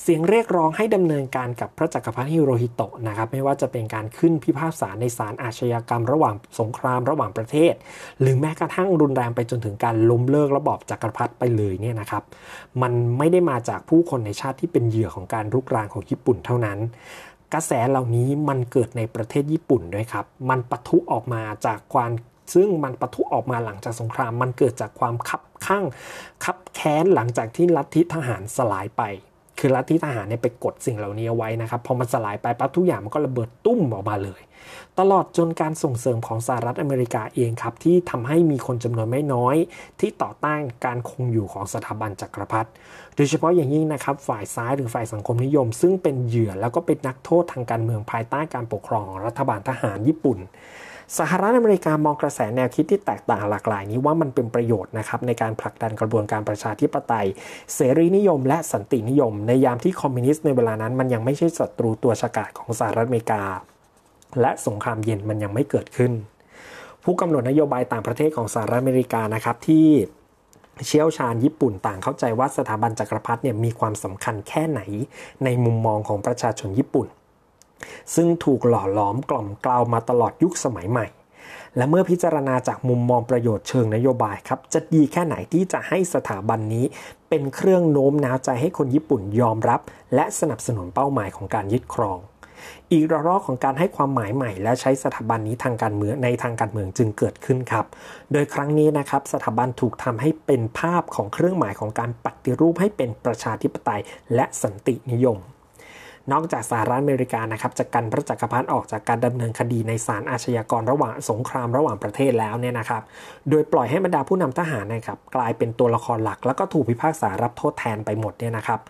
เสียงเรียกร้องให้ดำเนินการกับพระจักรพรรดิฮิโรฮิโตะนะครับไม่ว่าจะเป็นการขึ้นพิพากษาในศาลอาชญากรรมระหว่างสงครามระหว่างประเทศ หรือแม้กระทั่งรุนแรงไปจนถึงการล้มเลิกระบอบจักรพรรดิไปเลยเนี่ยนะครับ มันไม่ได้มาจากผู้คนในชาติที่เป็นเหยื่อของการรุกรานของญี่ปุ่นเท่านั้น กระแสเหล่านี้มันเกิดในประเทศญี่ปุ่นด้วยครับ มันปะทุออกมาจากความซึ่งมันปะทุออกมาหลังจากสงคราม มันเกิดจากความคับข้างคับแค้นหลังจากที่ลัทธิทหารสลายไป คือลัทธิทหารเนี่ยไปกดสิ่งเหล่านี้เอาไว้นะครับพอมันสลายไปปั๊บทุกอย่างมันก็ระเบิดตุ้มออกมาเลย ตลอดจนการส่งเสริมของสหรัฐอเมริกาเองครับ ที่ทำให้มีคนจำนวนไม่น้อย ที่ต่อต้านการคงอยู่ของสถาบันจักรพรรดิโดยเฉพาะอย่างยิ่งนะครับฝ่ายซ้ายหรือฝ่ายสังคมนิยม ซึ่งเป็นเหยื่อแล้วก็เป็นนักโทษทางการเมืองภายใต้การปกครองของรัฐบาลทหารญี่ปุ่น สหรัฐอเมริกามองกระแสแนวคิดที่แตกต่างหลากหลายนี้ว่ามันเป็นประโยชน์นะครับในการผลักดันกระบวนการประชาธิปไตย เสรีนิยม และสันตินิยม ในยามที่คอมมิวนิสต์ในเวลานั้นมันยังไม่ใช่ศัตรูตัวฉกาจของสหรัฐอเมริกา และสงครามเย็นมันยังไม่เกิดขึ้น ผู้กำหนดนโยบายต่างประเทศของสหรัฐอเมริกานะครับที่เชี่ยวชาญญี่ปุ่นต่างเข้าใจว่าสถาบันจักรพรรดิเนี่ยมีความสำคัญแค่ไหน ในมุมมองของประชาชนญี่ปุ่น ซึ่งถูกหล่อหลอมกล่อมกล่าวมาตลอดยุคสมัยใหม่ และเมื่อพิจารณาจากมุมมองประโยชน์เชิงนโยบายครับ จะดีแค่ไหนที่จะให้สถาบันนี้ เป็นเครื่องโน้มน้าวใจให้คนญี่ปุ่นยอมรับ และสนับสนุนเป้าหมายของการยึดครอง อีกระลอกของการให้ความหมายใหม่ และใช้สถาบันนี้ทางการเมืองในทางการเมืองจึงเกิดขึ้นครับ โดยครั้งนี้นะครับสถาบันถูกทำให้เป็นภาพของเครื่องหมายของการปฏิรูปให้เป็นประชาธิปไตย และสันตินิยม นอกจากสหรัฐอเมริกานะครับจะกันพระจักรพรรดิออกจากการดำเนินคดีในศาลอาชญากรระหว่างสงครามระหว่างประเทศแล้วเนี่ยนะครับ โดยปล่อยให้บรรดาผู้นำทหารนะครับกลายเป็นตัวละครหลัก แล้วก็ถูกพิพากษารับโทษแทนไปหมดเนี่ยนะครับ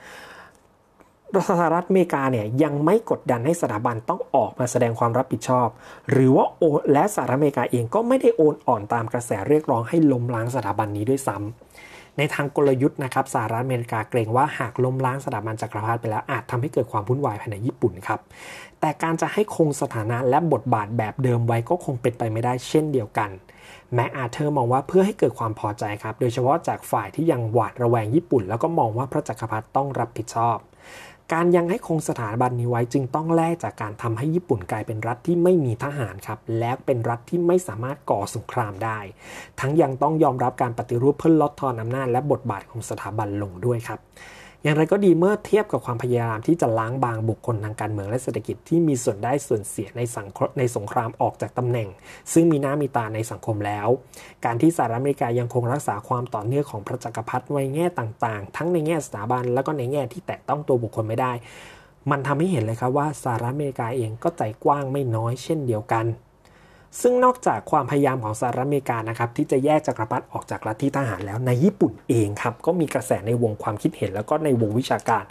สหรัฐอเมริกาเนี่ยยังไม่กดดันให้สถาบันต้องออกมาแสดงความรับผิดชอบ หรือว่าโอและสหรัฐอเมริกาเองก็ไม่ได้โอนอ่อนตามกระแสเรียกร้องให้ล้มล้างสถาบันนี้ด้วยซ้ำ ในทางกลยุทธ์นะครับสหรัฐอเมริกาเกรงว่าหากล้มล้างสถาบันจักรพรรดิไปแล้วอาจทำให้เกิดความวุ่นวายภายในญี่ปุ่นครับแต่การจะให้คงสถานะและบทบาทแบบเดิมไว้ก็คงเป็นไปไม่ได้เช่นเดียวกันแม็กอาเธอร์มองว่าเพื่อให้เกิดความพอใจครับ โดยเฉพาะจากฝ่ายที่ยังหวาดระแวงญี่ปุ่น แล้วก็มองว่าพระจักรพรรดิต้องรับผิดชอบ การยังให้คงสถาบันนี้ไว้จึงต้องแลกจากการทำให้ญี่ปุ่นกลายเป็นรัฐที่ไม่มีทหารครับ และเป็นรัฐที่ไม่สามารถก่อสงครามได้ ทั้งยังต้องยอมรับการปฏิรูปเพื่อลดทอนอำนาจและบทบาทของสถาบันลงด้วยครับ อย่างไรก็ดีเมื่อเทียบกับความพยายามที่จะล้างบางบุคคลทางการเมืองและเศรษฐกิจที่มีส่วนได้ส่วนเสียในสังในสงครามออกจากตำแหน่ง ซึ่งมีหน้ามีตาในสังคมแล้ว การที่สหรัฐอเมริกายังคงรักษาความต่อเนื่องของพระจักรพรรดิไว้แง่ต่างๆ ทั้งในแง่สถาบันแล้วก็ในแง่ที่แตะต้องตัวบุคคลไม่ได้ มันทำให้เห็นเลยครับว่าสหรัฐอเมริกาเองก็ใจกว้างไม่น้อยเช่นเดียวกัน ซึ่งนอกจากความพยายามของสหรัฐอเมริกานะครับที่จะแยกจักรพรรดิออกจากลัทธิทหารแล้วในญี่ปุ่นเองครับก็มีกระแสในวงความคิดเห็นแล้วก็ในวงวิชาการ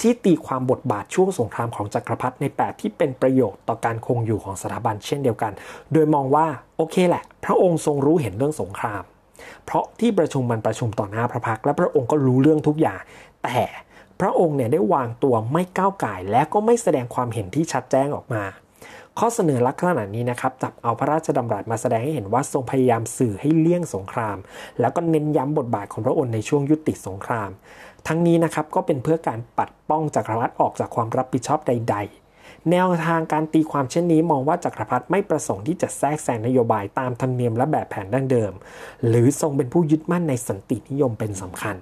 ที่ตีความบทบาทช่วงสงครามของจักรพรรดิในแบบที่เป็นประโยชน์ต่อการคงอยู่ของสถาบันเช่นเดียวกัน โดยมองว่าโอเคแหละ พระองค์ทรงรู้เห็นเรื่องสงคราม เพราะที่ประชุมมันประชุมต่อหน้าพระพักและพระองค์ก็รู้เรื่องทุกอย่าง แต่พระองค์เนี่ยได้วางตัวไม่ก้าวไก่และก็ไม่แสดงความเห็นที่ชัดแจ้งออกมา ข้อเสนอลักษณะนี้นะครับจับเอาพระราชดำรัสมาแสดงให้เห็นว่าทรงพยายามสื่อให้เลี่ยงสงคราม แล้วก็เน้นย้ำบทบาทของพระองค์ในช่วงยุติสงคราม ทั้งนี้นะครับก็เป็นเพื่อการปัดป้องจักรพรรดิออกจากความรับผิดชอบใด ๆแนวทางการตีความเช่นนี้มองว่าจักรพรรดิไม่ประสงค์ที่จะแทรกแซงนโยบายตามธรรมเนียมและแบบแผนดั้งเดิม หรือทรงเป็นผู้ยึดมั่นในสันตินิยมเป็นสำคัญ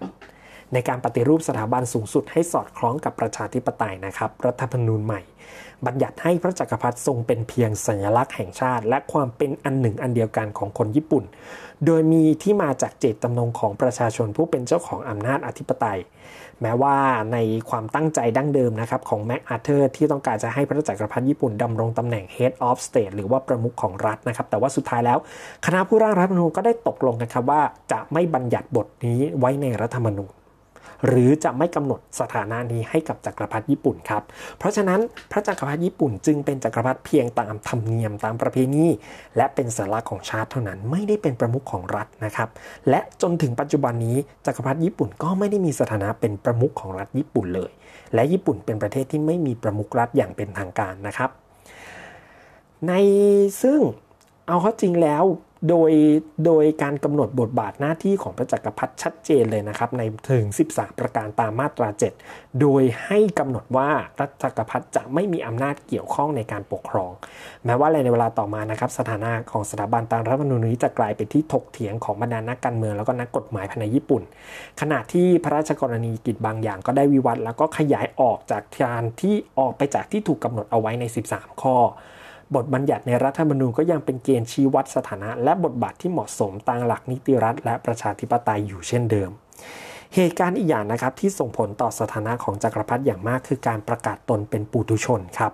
ในการปฏิรูปสถาบันสูงสุดให้สอดคล้องกับประชาธิปไตยนะครับ รัฐธรรมนูญใหม่ บัญญัติให้พระจักรพรรดิทรงเป็นเพียงสัญลักษณ์แห่งชาติ และความเป็นอันหนึ่งอันเดียวกันของคนญี่ปุ่น โดยมีที่มาจากเจตจำนงของประชาชนผู้เป็นเจ้าของอำนาจอธิปไตย แม้ว่าในความตั้งใจดั้งเดิมนะครับของแม็กอาเธอร์ที่ต้องการจะให้พระจักรพรรดิญี่ปุ่นดำรงตำแหน่ง Head of State หรือว่าประมุขของรัฐนะครับ แต่ว่าสุดท้ายแล้ว คณะผู้ร่างรัฐธรรมนูญก็ได้ตกลงนะครับว่าจะไม่บัญญัติบทนี้ไว้ในรัฐธรรมนูญ หรือจะไม่กำหนดสถานะนี้ให้กับจักรพรรดิญี่ปุ่นครับ เพราะฉะนั้นพระจักรพรรดิญี่ปุ่นจึงเป็นจักรพรรดิเพียงตามธรรมเนียมตามประเพณีและเป็นสัญลักษณ์ของชาติเท่านั้นไม่ได้เป็นประมุขของรัฐนะครับ และจนถึงปัจจุบันนี้จักรพรรดิญี่ปุ่นก็ไม่ได้มีสถานะเป็นประมุขของรัฐญี่ปุ่นเลย และญี่ปุ่นเป็นประเทศที่ไม่มีประมุขรัฐอย่างเป็นทางการนะครับ ในซึ่งเอาเข้าจริงแล้ว โดยโดยการกำหนดบทบาทหน้าที่ของพระจักรพรรดิชัดเจนเลยนะครับ ในถึง 13 ประการตามมาตรา 7 โดยให้กำหนดว่าพระจักรพรรดิจะไม่มีอำนาจเกี่ยวข้องในการปกครอง แม้ว่าในเวลาต่อมานะครับ สถานะของสถาบันตามรัฐธรรมนูญนี้จะกลายเป็นที่ถกเถียงของบรรดานักการเมืองแล้วก็นักกฎหมายภายในญี่ปุ่น ขณะที่พระราชกรณียกิจบางอย่างก็ได้วิวัฒน์แล้วก็ขยายออกจากการที่ออกไปจากที่ถูกกาหนดเอาไว้ใน 13 ข้อ บทบัญญัติในรัฐธรรมนูญก็ยังเป็นเกณฑ์ชี้วัดสถานะ และบทบาทที่เหมาะสมตามหลักนิติรัฐ และประชาธิปไตยอยู่เช่นเดิม เหตุการณ์อีกอย่างนะครับที่ส่งผลต่อสถานะของจักรพรรดิอย่างมากคือการประกาศตนเป็นปุถุชนครับ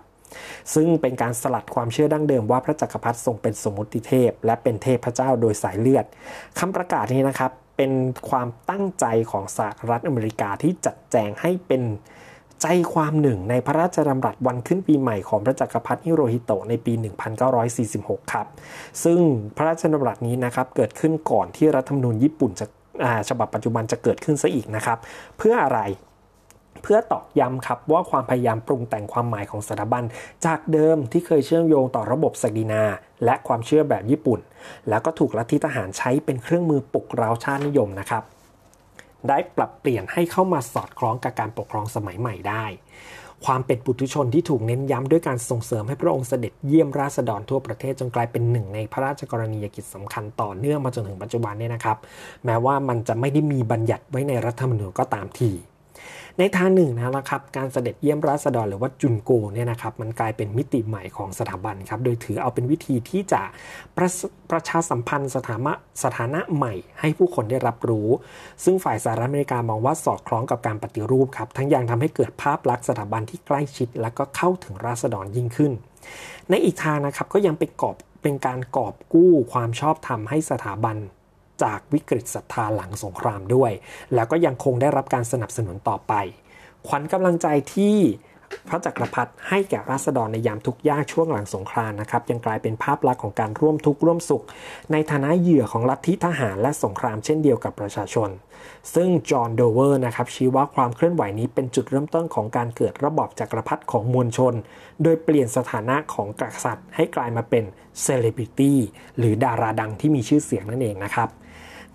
ซึ่งเป็นการสลัดความเชื่อดั้งเดิมว่าพระจักรพรรดิทรงเป็นสมมติเทพ และเป็นเทพเจ้าโดยสายเลือดคำประกาศนี้นะครับเป็นความตั้งใจของสหรัฐอเมริกาที่จัดแจงให้เป็น ใจความหนึ่งในพระราชดำรัสวันขึ้นปีใหม่ของพระจักรพรรดิฮิโรฮิโตะในปี 1946 ครับ ซึ่งพระราชดำรัสนี้นะครับเกิดขึ้นก่อนที่รัฐธรรมนูญญี่ปุ่นจะฉบับปัจจุบันจะเกิดขึ้นซะอีกนะครับ เพื่ออะไรเพื่อตอกย้ำครับว่าความพยายามปรุงแต่งความหมายของสถาบัน จากเดิมที่เคยเชื่อมโยงต่อระบบศักดินา และความเชื่อแบบญี่ปุ่น แล้วก็ถูกลัทธิทหารใช้เป็นเครื่องมือปลุกเร้าชาตินิยมนะครับ ได้ปรับเปลี่ยนให้เข้ามาสอดคล้องกับการปกครองสมัยใหม่ได้ ความเป็นปุถุชนที่ถูกเน้นย้ำด้วยการส่งเสริมให้พระองค์เสด็จเยี่ยมราษฎรทั่วประเทศจนกลายเป็นหนึ่งในพระราชกรณียกิจสำคัญต่อเนื่องมาจนถึงปัจจุบันเนี่ยนะครับ แม้ว่ามันจะไม่ได้มีบัญญัติไว้ในรัฐธรรมนูญก็ตามที ในทางหนึ่งนะครับการเสด็จเยี่ยมราษฎรหรือว่าจุนโกเนี่ยนะครับมันกลายเป็นมิติใหม่ของสถาบันครับโดยถือเอาเป็นวิธีที่จะประประชาสัมพันธ์สถานะสถานะใหม่ ให้ผู้คนได้รับรู้ ซึ่งฝ่ายสหรัฐอเมริกามองว่าสอดคล้องกับการปฏิรูปครับทั้งยังทำให้เกิดภาพลักษณ์สถาบันที่ใกล้ชิด และก็เข้าถึงราษฎรยิ่งขึ้น ในอีกทางนะครับก็ยังไปกอบเป็นการกอบกู้ความชอบธรรมให้สถาบัน จากวิกฤตศรัทธาหลังสงครามด้วย แล้วก็ยังคงได้รับการสนับสนุนต่อไป ขวัญกำลังใจที่ พระจักรพรรดิให้แก่ราษฎรในยามทุกข์ยากช่วงหลังสงครามนะครับยังกลายเป็นภาพลักษณ์ของการร่วมทุกข์ร่วมสุข ในฐานะเหยื่อของลัทธิทหารและสงครามเช่นเดียวกับประชาชน ซึ่งจอห์นโดเวอร์นะครับชี้ว่าความเคลื่อนไหวนี้เป็นจุดเริ่มต้นของการเกิดระบอบจักรพรรดิของมวลชน โดยเปลี่ยนสถานะของกษัตริย์ให้กลายมาเป็นเซเลบริตี้หรือดาราดังที่มีชื่อเสียงนั่นเองนะครับ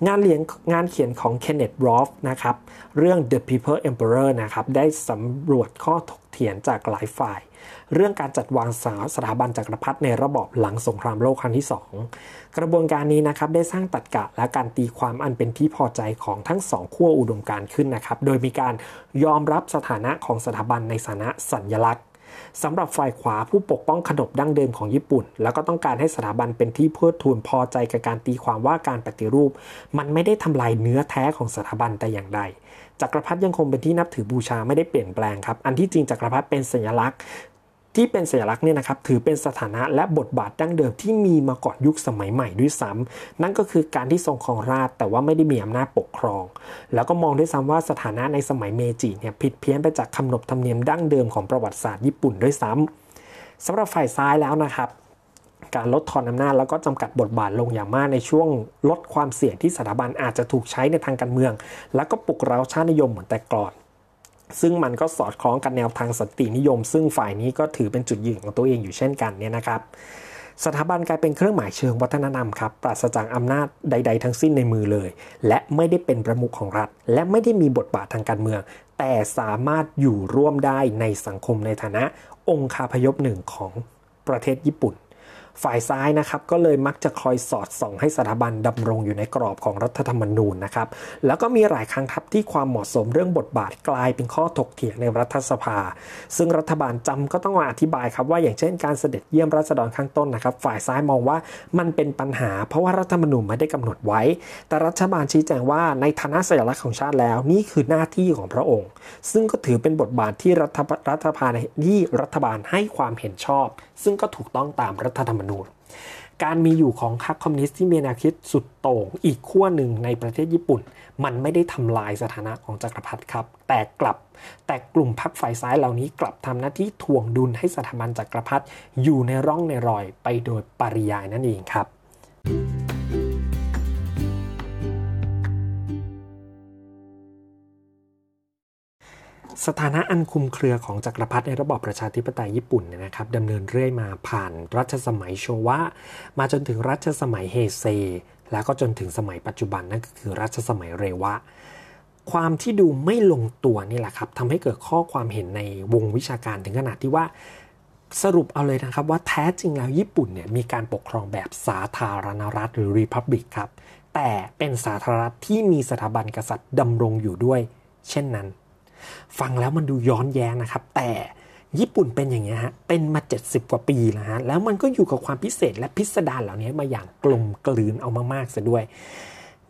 งานเลียนงานเขียนของ Kenneth Ruoff นะครับ เรื่อง The People's Emperor นะครับ ได้สำรวจข้อถกเถียงจากหลายฝ่าย เรื่องการจัดวางสถาบันจักรพรรดิในระบอบหลังสงครามโลกครั้งที่ 2 กระบวนการนี้นะครับได้สร้างตรรกะและการตีความอันเป็นที่พอใจของทั้งสองขั้วอุดมการณ์ขึ้นนะครับ โดยมีการยอมรับสถานะของสถาบันในฐานะสัญญลักษณ์ สำหรับฝ่ายขวาผู้ปกป้องขนบดั้งเดิมของญี่ปุ่น แล้วก็ต้องการให้สถาบันเป็นที่เพื่อทูนพอใจกับการตีความว่าการปฏิรูป มันไม่ได้ทำลายเนื้อแท้ของสถาบันแต่อย่างใดจักรพรรดิยังคงเป็นที่นับถือบูชาไม่ได้เปลี่ยนแปลงครับ อันที่จริงจักรพรรดิเป็นสัญลักษณ์ ที่เป็นสัญลักษณ์เนี่ยนะครับถือเป็นสถานะและบทบาทดั้งเดิมที่มีมาก่อนยุคสมัยใหม่ด้วยซ้ำนั่นก็คือการที่ทรงครองราชแต่ว่าไม่ได้มีอำนาจปกครอง แล้วก็มองด้วยซ้ำว่าสถานะในสมัยเมจิเนี่ยผิดเพี้ยนไปจากคำนบธรรมเนียมดั้งเดิมของประวัติศาสตร์ญี่ปุ่นด้วยซ้ำสำหรับฝ่ายซ้ายแล้วนะครับการลดทอนอำนาจแล้วก็จำกัดบทบาทลงอย่างมากในช่วงลดความเสี่ยงที่สถาบันอาจจะถูกใช้ในทางการเมือง แล้วก็ปลุกเร้าชาตินิยมเหมือนแต่ก่อน ซึ่งมันก็สอดคล้องกับแนวทางสันตินิยม ซึ่งฝ่ายนี้ก็ถือเป็นจุดยืนของตัวเองอยู่เช่นกันเนี่ยนะครับ สถาบันกลายเป็นเครื่องหมายเชิงวัฒนธรรมครับปราศจากอำนาจใด ๆ ทั้งสิ้นในมือเลย และไม่ได้เป็นประมุขของรัฐ และไม่ได้มีบทบาททางการเมือง แต่สามารถอยู่ร่วมได้ในสังคมในฐานะ องค์คาพยพหนึ่งของประเทศญี่ปุ่น ฝ่ายซ้ายนะครับก็เลยมักจะคอยสอดส่องให้สถาบันดำรงอยู่ในกรอบของรัฐธรรมนูญนะครับแล้วก็มีหลายครั้งครับที่ความเหมาะสมเรื่องบทบาทกลายเป็นข้อถกเถียงในรัฐสภา ซึ่งรัฐบาลจำก็ต้องมาอธิบายครับว่าอย่างเช่นการเสด็จเยี่ยมรัษฎรข้างต้นนะครับ ฝ่ายซ้ายมองว่ามันเป็นปัญหา เพราะว่ารัฐธรรมนูญไม่ได้กำหนดไว้ แต่รัฐบาลชี้แจงว่าในฐานะสัญลักษณ์ของชาติแล้ว นี่คือหน้าที่ของพระองค์ ซึ่งก็ถือเป็นบทบาทที่รัฐรัฐบาลที่รัฐบาลให้ความเห็นชอบ ซึ่งก็ถูกต้องตามรัฐธรรมนูญ การมีอยู่ของพรรคคอมมิวนิสต์ที่มีแนวคิดสุดโต่งอีกขั้วหนึ่งในประเทศญี่ปุ่น มันไม่ได้ทำลายสถานะของจักรพรรดิครับ แต่กลับแต่กลุ่มพรรคฝ่ายซ้ายเหล่านี้กลับทำหน้าที่ทวงดุลให้สถาบันจักรพรรดิอยู่ในร่องในรอยไปโดยปริยายนั่นเองครับ สถานะอันคุมเครือของจักรพรรดิในระบอบประชาธิปไตยญี่ปุ่นเนี่ยนะครับดำเนินเรื่อยมาผ่านรัชสมัยโชวะ มาจนถึงรัชสมัยเฮเซ แล้วก็จนถึงสมัยปัจจุบันนั่นก็คือรัชสมัยเรวะ ความที่ดูไม่ลงตัวนี่แหละครับทำให้เกิดข้อความเห็นในวงวิชาการถึงขนาดที่ว่าสรุปเอาเลยนะครับว่าแท้จริงแล้วญี่ปุ่นเนี่ยมีการปกครองแบบสาธารณรัฐหรือรีพับลิกครับแต่เป็นสาธารณรัฐที่มีสถาบันกษัตริย์ดำรงอยู่ด้วย เช่นนั้น ฟังแล้วมันดูย้อนแย้งนะครับ แต่ญี่ปุ่นเป็นอย่างนี้ยฮะ เป็นมา 70 กว่าปีแล้วฮะ แล้วมันก็อยู่กับความพิเศษและพิสดารเหล่านี้มาอย่างกลมกลืนเอามากๆซะด้วย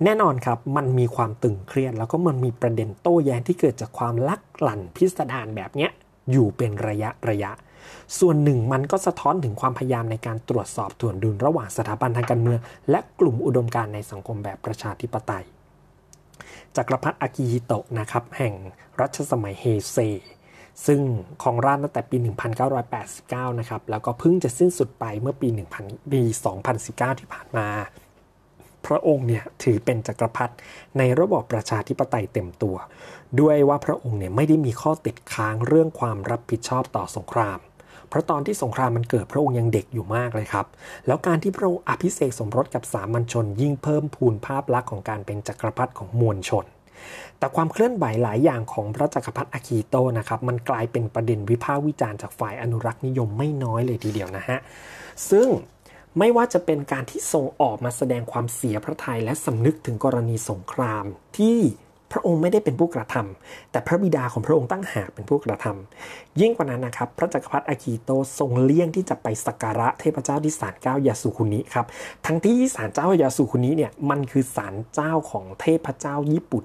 แน่นอนครับ มันมีความตึงเครียด แล้วก็มันมีประเด็นโต้แย้งที่เกิดจากความลักหลั่นพิสดารแบบเนี้ยอยู่เป็นระยะระยะ ส่วนหนึ่งมันก็สะท้อนถึงความพยายามในการตรวจสอบถ่วนดุลระหว่างสถาบันทางการเมือง และกลุ่มอุดมการณ์ในสังคมแบบประชาธิปไตย จักรพรรดิอากิฮิโตะนะครับแห่งรัชสมัยเฮเซซึ่งของราชตั้งแต่ปี 1989 นะครับ แล้วก็เพิ่งจะสิ้นสุดไปเมื่อปี 1000 ปี 2019 ที่ผ่านมา พระองค์เนี่ยถือเป็นจักรพรรดิในระบอบประชาธิปไตยเต็มตัว ด้วยว่าพระองค์เนี่ยไม่ได้มีข้อติดค้างเรื่องความรับผิดชอบต่อสงคราม เพราะตอนที่สงครามมันเกิดพระองค์ยังเด็กอยู่มากเลยครับ แล้วการที่พระองค์อภิเษกสมรสกับสามัญชน ยิ่งเพิ่มพูนภาพลักษณ์ของการเป็นจักรพรรดิของมวลชน แต่ความเคลื่อนไหวหลายอย่างของพระจักรพรรดิอากิโตนะครับมันกลายเป็นประเด็นวิพากษ์วิจารณ์จากฝ่ายอนุรักษ์นิยมไม่น้อยเลยทีเดียวนะฮะซึ่งไม่ว่าจะเป็นการที่ทรงออกมาแสดงความเสียพระทัยและสำนึกถึงกรณีสงครามที่ พระองค์ไม่ได้เป็นผู้กระทำแต่พระบิดาของพระองค์ตั้งหากเป็นผู้กระทำยิ่งกว่านั้นนะครับ พระจักรพรรดิอากิโตทรงเลี่ยงที่จะไปสักการะเทพเจ้าที่ศาลเจ้ายาสุคุนิครับ ทั้งที่ศาลเจ้ายาสุคุนิเนี่ยมันคือศาลเจ้าของเทพเจ้าญี่ปุ่น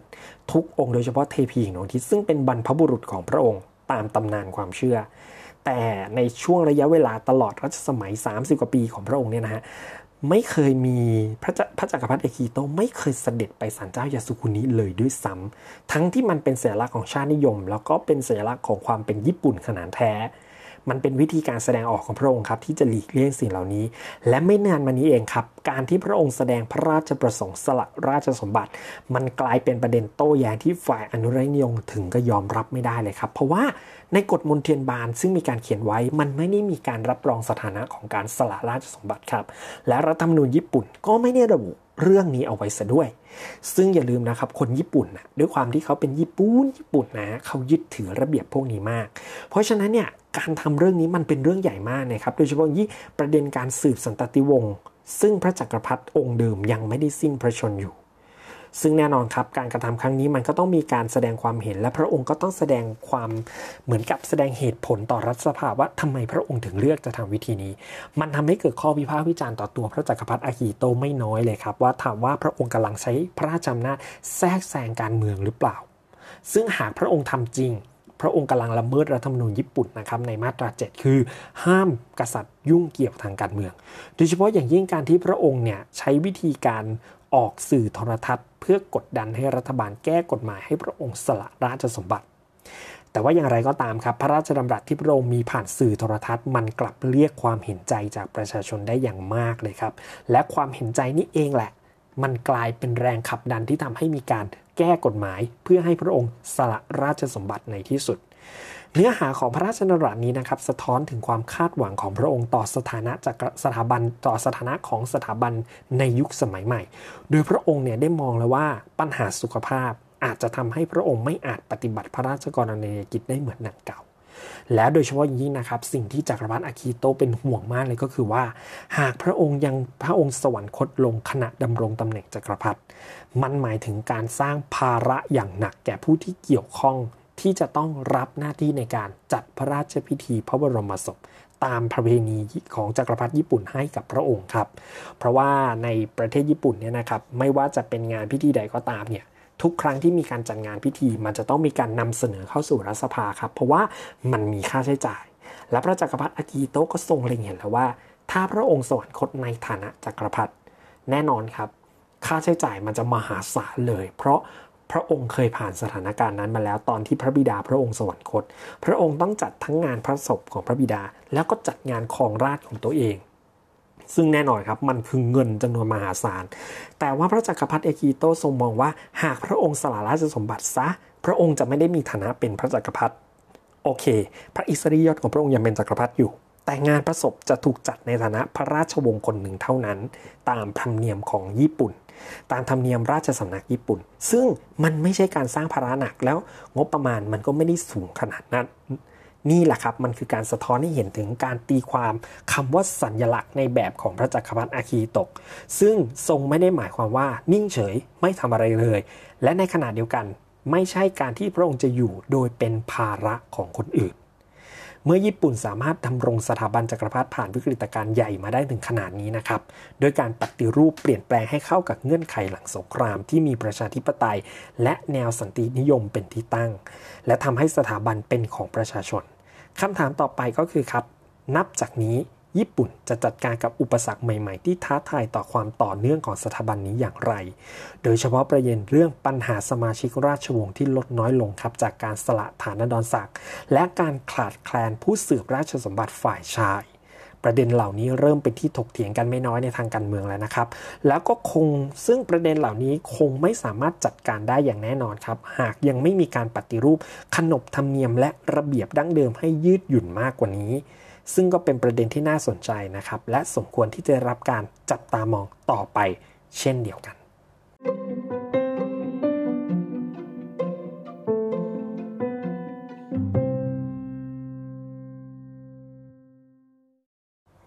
ทุกองค์โดยเฉพาะเทพีหญิงดวงอาทิตย์ซึ่งเป็นบรรพบุรุษของพระองค์ตามตำนานความเชื่อ แต่ในช่วงระยะเวลาตลอดรัชสมัย 30 กว่าปีของพระองค์เนี่ยนะฮะ ไม่เคยมีพระพระจักรพรรดิเอคิโตไม่เคยเสด็จไปศาลเจ้ายาสุคุนิเลยด้วยซ้ำทั้งที่มันเป็นสัญลักษณ์ของชาตินิยม แล้วก็เป็นสัญลักษณ์ของความเป็นญี่ปุ่นขนาดแท้ มันเป็นวิธีการแสดงออกของพระองค์ครับที่จะหลีกเลี่ยงสิ่งเหล่านี้ และไม่นานมานี้เองครับ การที่พระองค์แสดงพระราชประสงค์สละราชสมบัติ มันกลายเป็นประเด็นโต้แย้งที่ฝ่ายอนุรักษ์นิยมถึงก็ยอมรับไม่ได้เลยครับ เพราะว่า ในกฎมนเทียนบานซึ่งมีการเขียนไว้ มันไม่ได้มีการรับรองสถานะของการสละราชสมบัติครับ และรัฐธรรมนูญญี่ปุ่นก็ไม่ได้ระบุเรื่องนี้เอาไว้ซะด้วย ซึ่งอย่าลืมนะครับ คนญี่ปุ่นนะด้วยความที่เขาเป็นญี่ปุ่นญี่ปุ่นนะเขายึดถือระเบียบพวกนี้มาก เพราะฉะนั้นเนี่ยการทำเรื่องนี้มันเป็นเรื่องใหญ่มากนะครับ โดยเฉพาะยิ่งประเด็นการสืบสันตติวงศ์ซึ่งพระจักรพรรดิองค์เดิมยังไม่ได้สิ้นพระชนอยู่ ซึ่งแน่นอนครับการกระทำครั้งนี้มันก็ต้องมีการแสดงความเห็น และพระองค์ก็ต้องแสดงความเหมือนกับแสดงเหตุผลต่อรัฐสภาว่าทำไมพระองค์ถึงเลือกจะทำวิธีนี้ มันทำให้เกิดข้อวิพากษ์วิจารณ์ต่อตัวพระจักรพรรดิอากิโตไม่น้อยเลยครับ ว่าถามว่าพระองค์กำลังใช้พระราชอำนาจแทรกแซงการเมืองหรือเปล่า ซึ่งหากพระองค์ทำจริงพระองค์กำลังละเมิดรัฐธรรมนูญญี่ปุ่นนะครับในมาตรา 7 คือ ห้ามกษัตริย์ยุ่งเกี่ยวทางการเมือง โดยเฉพาะอย่างยิ่งการที่พระองค์เนี่ยใช้วิธีการ ออกสื่อโทรทัศน์ เพื่อกดดันให้รัฐบาลแก้กฎหมายให้พระองค์สละราชสมบัติ แต่ว่าอย่างไรก็ตามครับ พระราชดำรัสที่พระองค์มีผ่านสื่อโทรทัศน์ มันกลับเรียกความเห็นใจจากประชาชนได้อย่างมากเลยครับ และความเห็นใจนี้เองแหละ มันกลายเป็นแรงขับดันที่ทำให้มีการแก้กฎหมาย เพื่อให้พระองค์สละราชสมบัติในที่สุด เนื้อหาของพระราชดำรัสนี้นะครับสะท้อนถึงความคาดหวังของพระองค์ต่อสถานะจากสถาบันต่อสถานะของสถาบันในยุคสมัยใหม่ โดยพระองค์เนี่ยได้มองแล้วว่าปัญหาสุขภาพอาจจะทำให้พระองค์ไม่อาจปฏิบัติพระราชกรณียกิจได้เหมือนนังเก่า และโดยเฉพาะยิ่งนะครับ สิ่งที่จักรพรรดิอาคีโตเป็นห่วงมากเลยก็คือว่า หากพระองค์ยังพระองค์สวรรคตลงขณะดำรงตำแหน่งจักรพรรดิมันหมายถึงการสร้างภาระอย่างหนักแก่ผู้ที่เกี่ยวข้อง ที่จะต้องรับหน้าที่ในการจัดพระราชพิธีพระบรมศพตามประเพณีของจักรพรรดิญี่ปุ่นให้กับพระองค์ครับ เพราะว่าในประเทศญี่ปุ่นเนี่ยนะครับไม่ว่าจะเป็นงานพิธีใดก็ตามเนี่ยทุกครั้งที่มีการจัดงานพิธีมันจะต้องมีการนำเสนอเข้าสู่รัฐสภาครับ เพราะว่ามันมีค่าใช้จ่าย และพระจักรพรรดิอากิโตะก็ทรงเล็งเห็นแล้วว่า ถ้าพระองค์สวรรคตในฐานะจักรพรรดิแน่นอนครับ ค่าใช้จ่ายมันจะมหาศาลเลย เพราะ พระองค์เคยผ่านสถานการณ์นั้นมาแล้วตอนที่พระบิดาพระองค์สวรรคต พระองค์ต้องจัดทั้งงานพระศพของพระบิดา แล้วก็จัดงานคองราชของตัวเอง ซึ่งแน่นอนครับมันคือเงินจำนวนมหาศาล แต่ว่าพระจักรพรรดิเอกิโตทรงมองว่า หากพระองค์สละราชสมบัติซะ พระองค์จะไม่ได้มีฐานะเป็นพระจักรพรรดิโอเค พระอิสริยยศของพระองค์ยังเป็นจักรพรรดิอยู่แต่งานพระศพจะถูกจัดในฐานะพระราชวงศ์คนหนึ่งเท่านั้น ตามธรรมเนียมของญี่ปุ่น ตามธรรมเนียมราชสำนักญี่ปุ่น ซึ่งมันไม่ใช่การสร้างภาระหนักแล้วงบประมาณมันก็ไม่ได้สูงขนาดนั้น นี่แหละครับมันคือการสะท้อนให้เห็นถึงการตีความคำว่าสัญญลักษณ์ในแบบของพระจักรพรรดิอาคีตก ซึ่งทรงไม่ได้หมายความว่านิ่งเฉยไม่ทำอะไรเลย และในขณะเดียวกัน ไม่ใช่การที่พระองค์จะอยู่โดยเป็นภาระของคนอื่น เมื่อญี่ปุ่นสามารถดำรงสถาบันจักรพรรดิผ่านวิกฤตการณ์ใหญ่มาได้ถึงขนาดนี้นะครับโดยการปฏิรูปเปลี่ยนแปลงให้เข้ากับเงื่อนไขหลังสงครามที่มีประชาธิปไตย และแนวสันตินิยมเป็นที่ตั้ง และทำให้สถาบันเป็นของประชาชนคำถามต่อไปก็คือครับ นับจากนี้ ญี่ปุ่นจะจัดการกับอุปสรรคใหม่ๆ ที่ท้าทายต่อความต่อเนื่องของสถาบันนี้อย่างไร โดยเฉพาะประเด็นเรื่องปัญหาสมาชิกราชวงศ์ที่ลดน้อยลงครับจากการสละฐานดรศักดิ์และการขาดแคลนผู้สืบราชสมบัติฝ่ายชาย ประเด็นเหล่านี้เริ่มเป็นที่ถกเถียงกันไม่น้อยในทางการเมืองแล้วนะครับ แล้วก็คงซึ่งประเด็นเหล่านี้คงไม่สามารถจัดการได้อย่างแน่นอนครับ หากยังไม่มีการปฏิรูปขนบธรรมเนียมและระเบียบดั้งเดิมให้ยืดหยุ่นมากกว่านี้ ซึ่งก็เป็นประเด็นที่น่าสนใจนะครับ และสมควรที่จะรับการจับตามองต่อไปเช่นเดียวกัน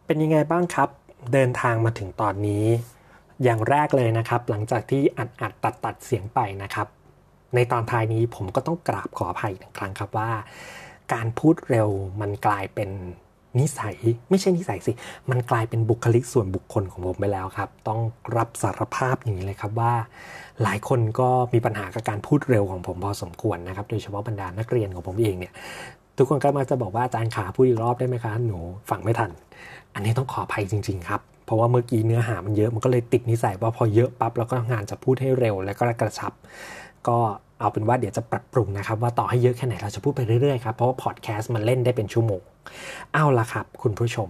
เป็นยังไงบ้างครับ เดินทางมาถึงตอนนี้ อย่างแรกเลยนะครับ หลังจากที่อัดอัดตัดตัดเสียงไปนะครับ ในตอนท้ายนี้ผมก็ต้องกราบขออภัยอีกครั้งครับว่า การพูดเร็วมันกลายเป็น นิสัยไม่ใช่นิสัยสิ มันกลายเป็นบุคลิกส่วนบุคคลของผมไปแล้วครับ ต้องรับสารภาพอย่างนี้เลยครับว่า หลายคนก็มีปัญหากับการพูดเร็วของผมพอสมควรนะครับ โดยเฉพาะบรรดานักเรียนของผมเองเนี่ยทุกคนก็มาจะบอกว่าอาจารย์ขาพูดอีกรอบได้ไหมคะหนูฟังไม่ทัน อันนี้ต้องขออภัยจริง ๆ ครับเพราะว่าเมื่อกี้เนื้อหามันเยอะมันก็เลยติดนิสัยว่าพอเยอะปั๊บแล้วก็งานจะพูดให้เร็วและก็กระชับ ก็ เอาเป็นว่าเดี๋ยวจะปรับปรุงนะครับ ว่าต่อให้เยอะแค่ไหนเราจะพูดไปเรื่อยๆครับเพราะว่าพอดแคสต์มันเล่นได้เป็นชั่วโมงเอาละครับ คุณผู้ชม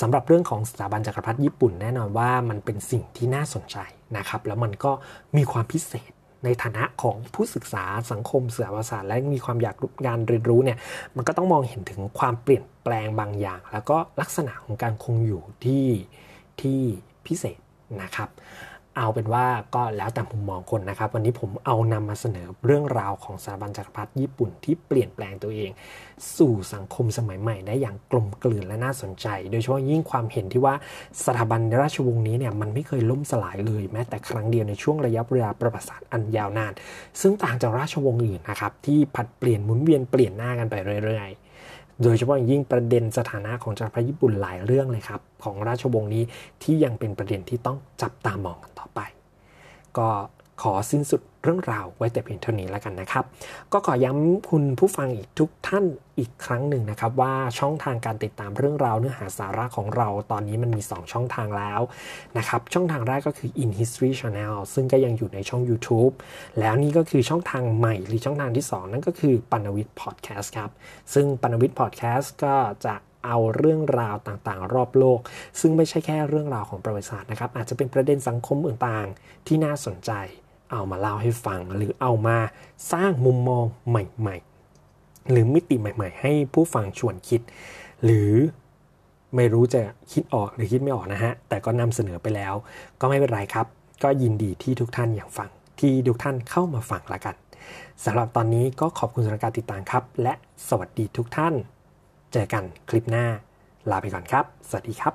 สำหรับเรื่องของสถาบันจักรพรรดิญี่ปุ่นแน่นอนว่ามันเป็นสิ่งที่น่าสนใจนะครับ แล้วมันก็มีความพิเศษในฐานะของผู้ศึกษาสังคมเสือประสาทและมีความอยากงานเรียนรู้เนี่ยมันก็ต้องมองเห็นถึงความเปลี่ยนแปลงบางอย่าง แล้วก็ลักษณะของการคงอยู่ที่ที่พิเศษนะครับ เอาเป็นว่าก็แล้วแต่มุมมองคนนะครับ วันนี้ผมเอานำมาเสนอเรื่องราวของสถาบันจักรพรรดิญี่ปุ่นที่เปลี่ยนแปลงตัวเอง สู่สังคมสมัยใหม่ได้อย่างกลมกลืนและน่าสนใจ โดยเฉพาะยิ่งความเห็นที่ว่าสถาบันราชวงศ์นี้เนี่ยมันไม่เคยล่มสลายเลย แม้แต่ครั้งเดียวในช่วงระยะเวลาประวัติศาสตร์อันยาวนาน ซึ่งต่างจากราชวงศ์อื่นนะครับที่ผัดเปลี่ยนหมุนเวียนเปลี่ยนหน้ากันไปเรื่อยๆ โดยเฉพาะอยิ่งประเด็นสถานะของจักรพรรดิญี่ปุ่นหลายเรื่องเลยครับ ของราชวงศ์นี้ที่ยังเป็นประเด็นที่ต้องจับตามองกันต่อไป ก็ขอสิ้นสุด เรื่องราวไว้แต่เพียงเท่านี้แล้วกันนะครับ ก็ขอย้ำคุณผู้ฟังอีกทุกท่านอีกครั้งหนึ่งนะครับว่าช่องทางการติดตามเรื่องราวเนื้อหาสาระของเราตอนนี้มันมี 2 ช่องทางแล้วนะครับช่องทางแรกก็คือ In History Channel ซึ่งก็ยังอยู่ในช่อง YouTube แล้วนี่ก็คือช่องทางใหม่หรือช่องทางที่ 2 นั่นก็คือปันวิทย์พอดแคสต์ครับซึ่งปันวิทย์พอดแคสต์ก็จะเอาเรื่องราวต่างๆ รอบโลก ซึ่งไม่ใช่แค่เรื่องราวของประวัติศาสตร์นะครับอาจจะเป็นประเด็นสังคมต่างๆ ที่น่าสนใจ เอามาเล่าให้ฟัง หรือเอามาสร้างมุมมองใหม่ๆ หรือมิติใหม่ ๆ ให้ผู้ฟังชวนคิด หรือไม่รู้จะคิดออกหรือคิดไม่ออกนะฮะ แต่ก็นำเสนอไปแล้ว ก็ไม่เป็นไรครับ ก็ยินดีที่ทุกท่านอยากฟัง ที่ทุกท่านเข้ามาฟังละกันสำหรับตอนนี้ก็ขอบคุณสำหรับการติดตามครับ และสวัสดีทุกท่าน เจอกันคลิปหน้า ลาไปก่อนครับ สวัสดีครับ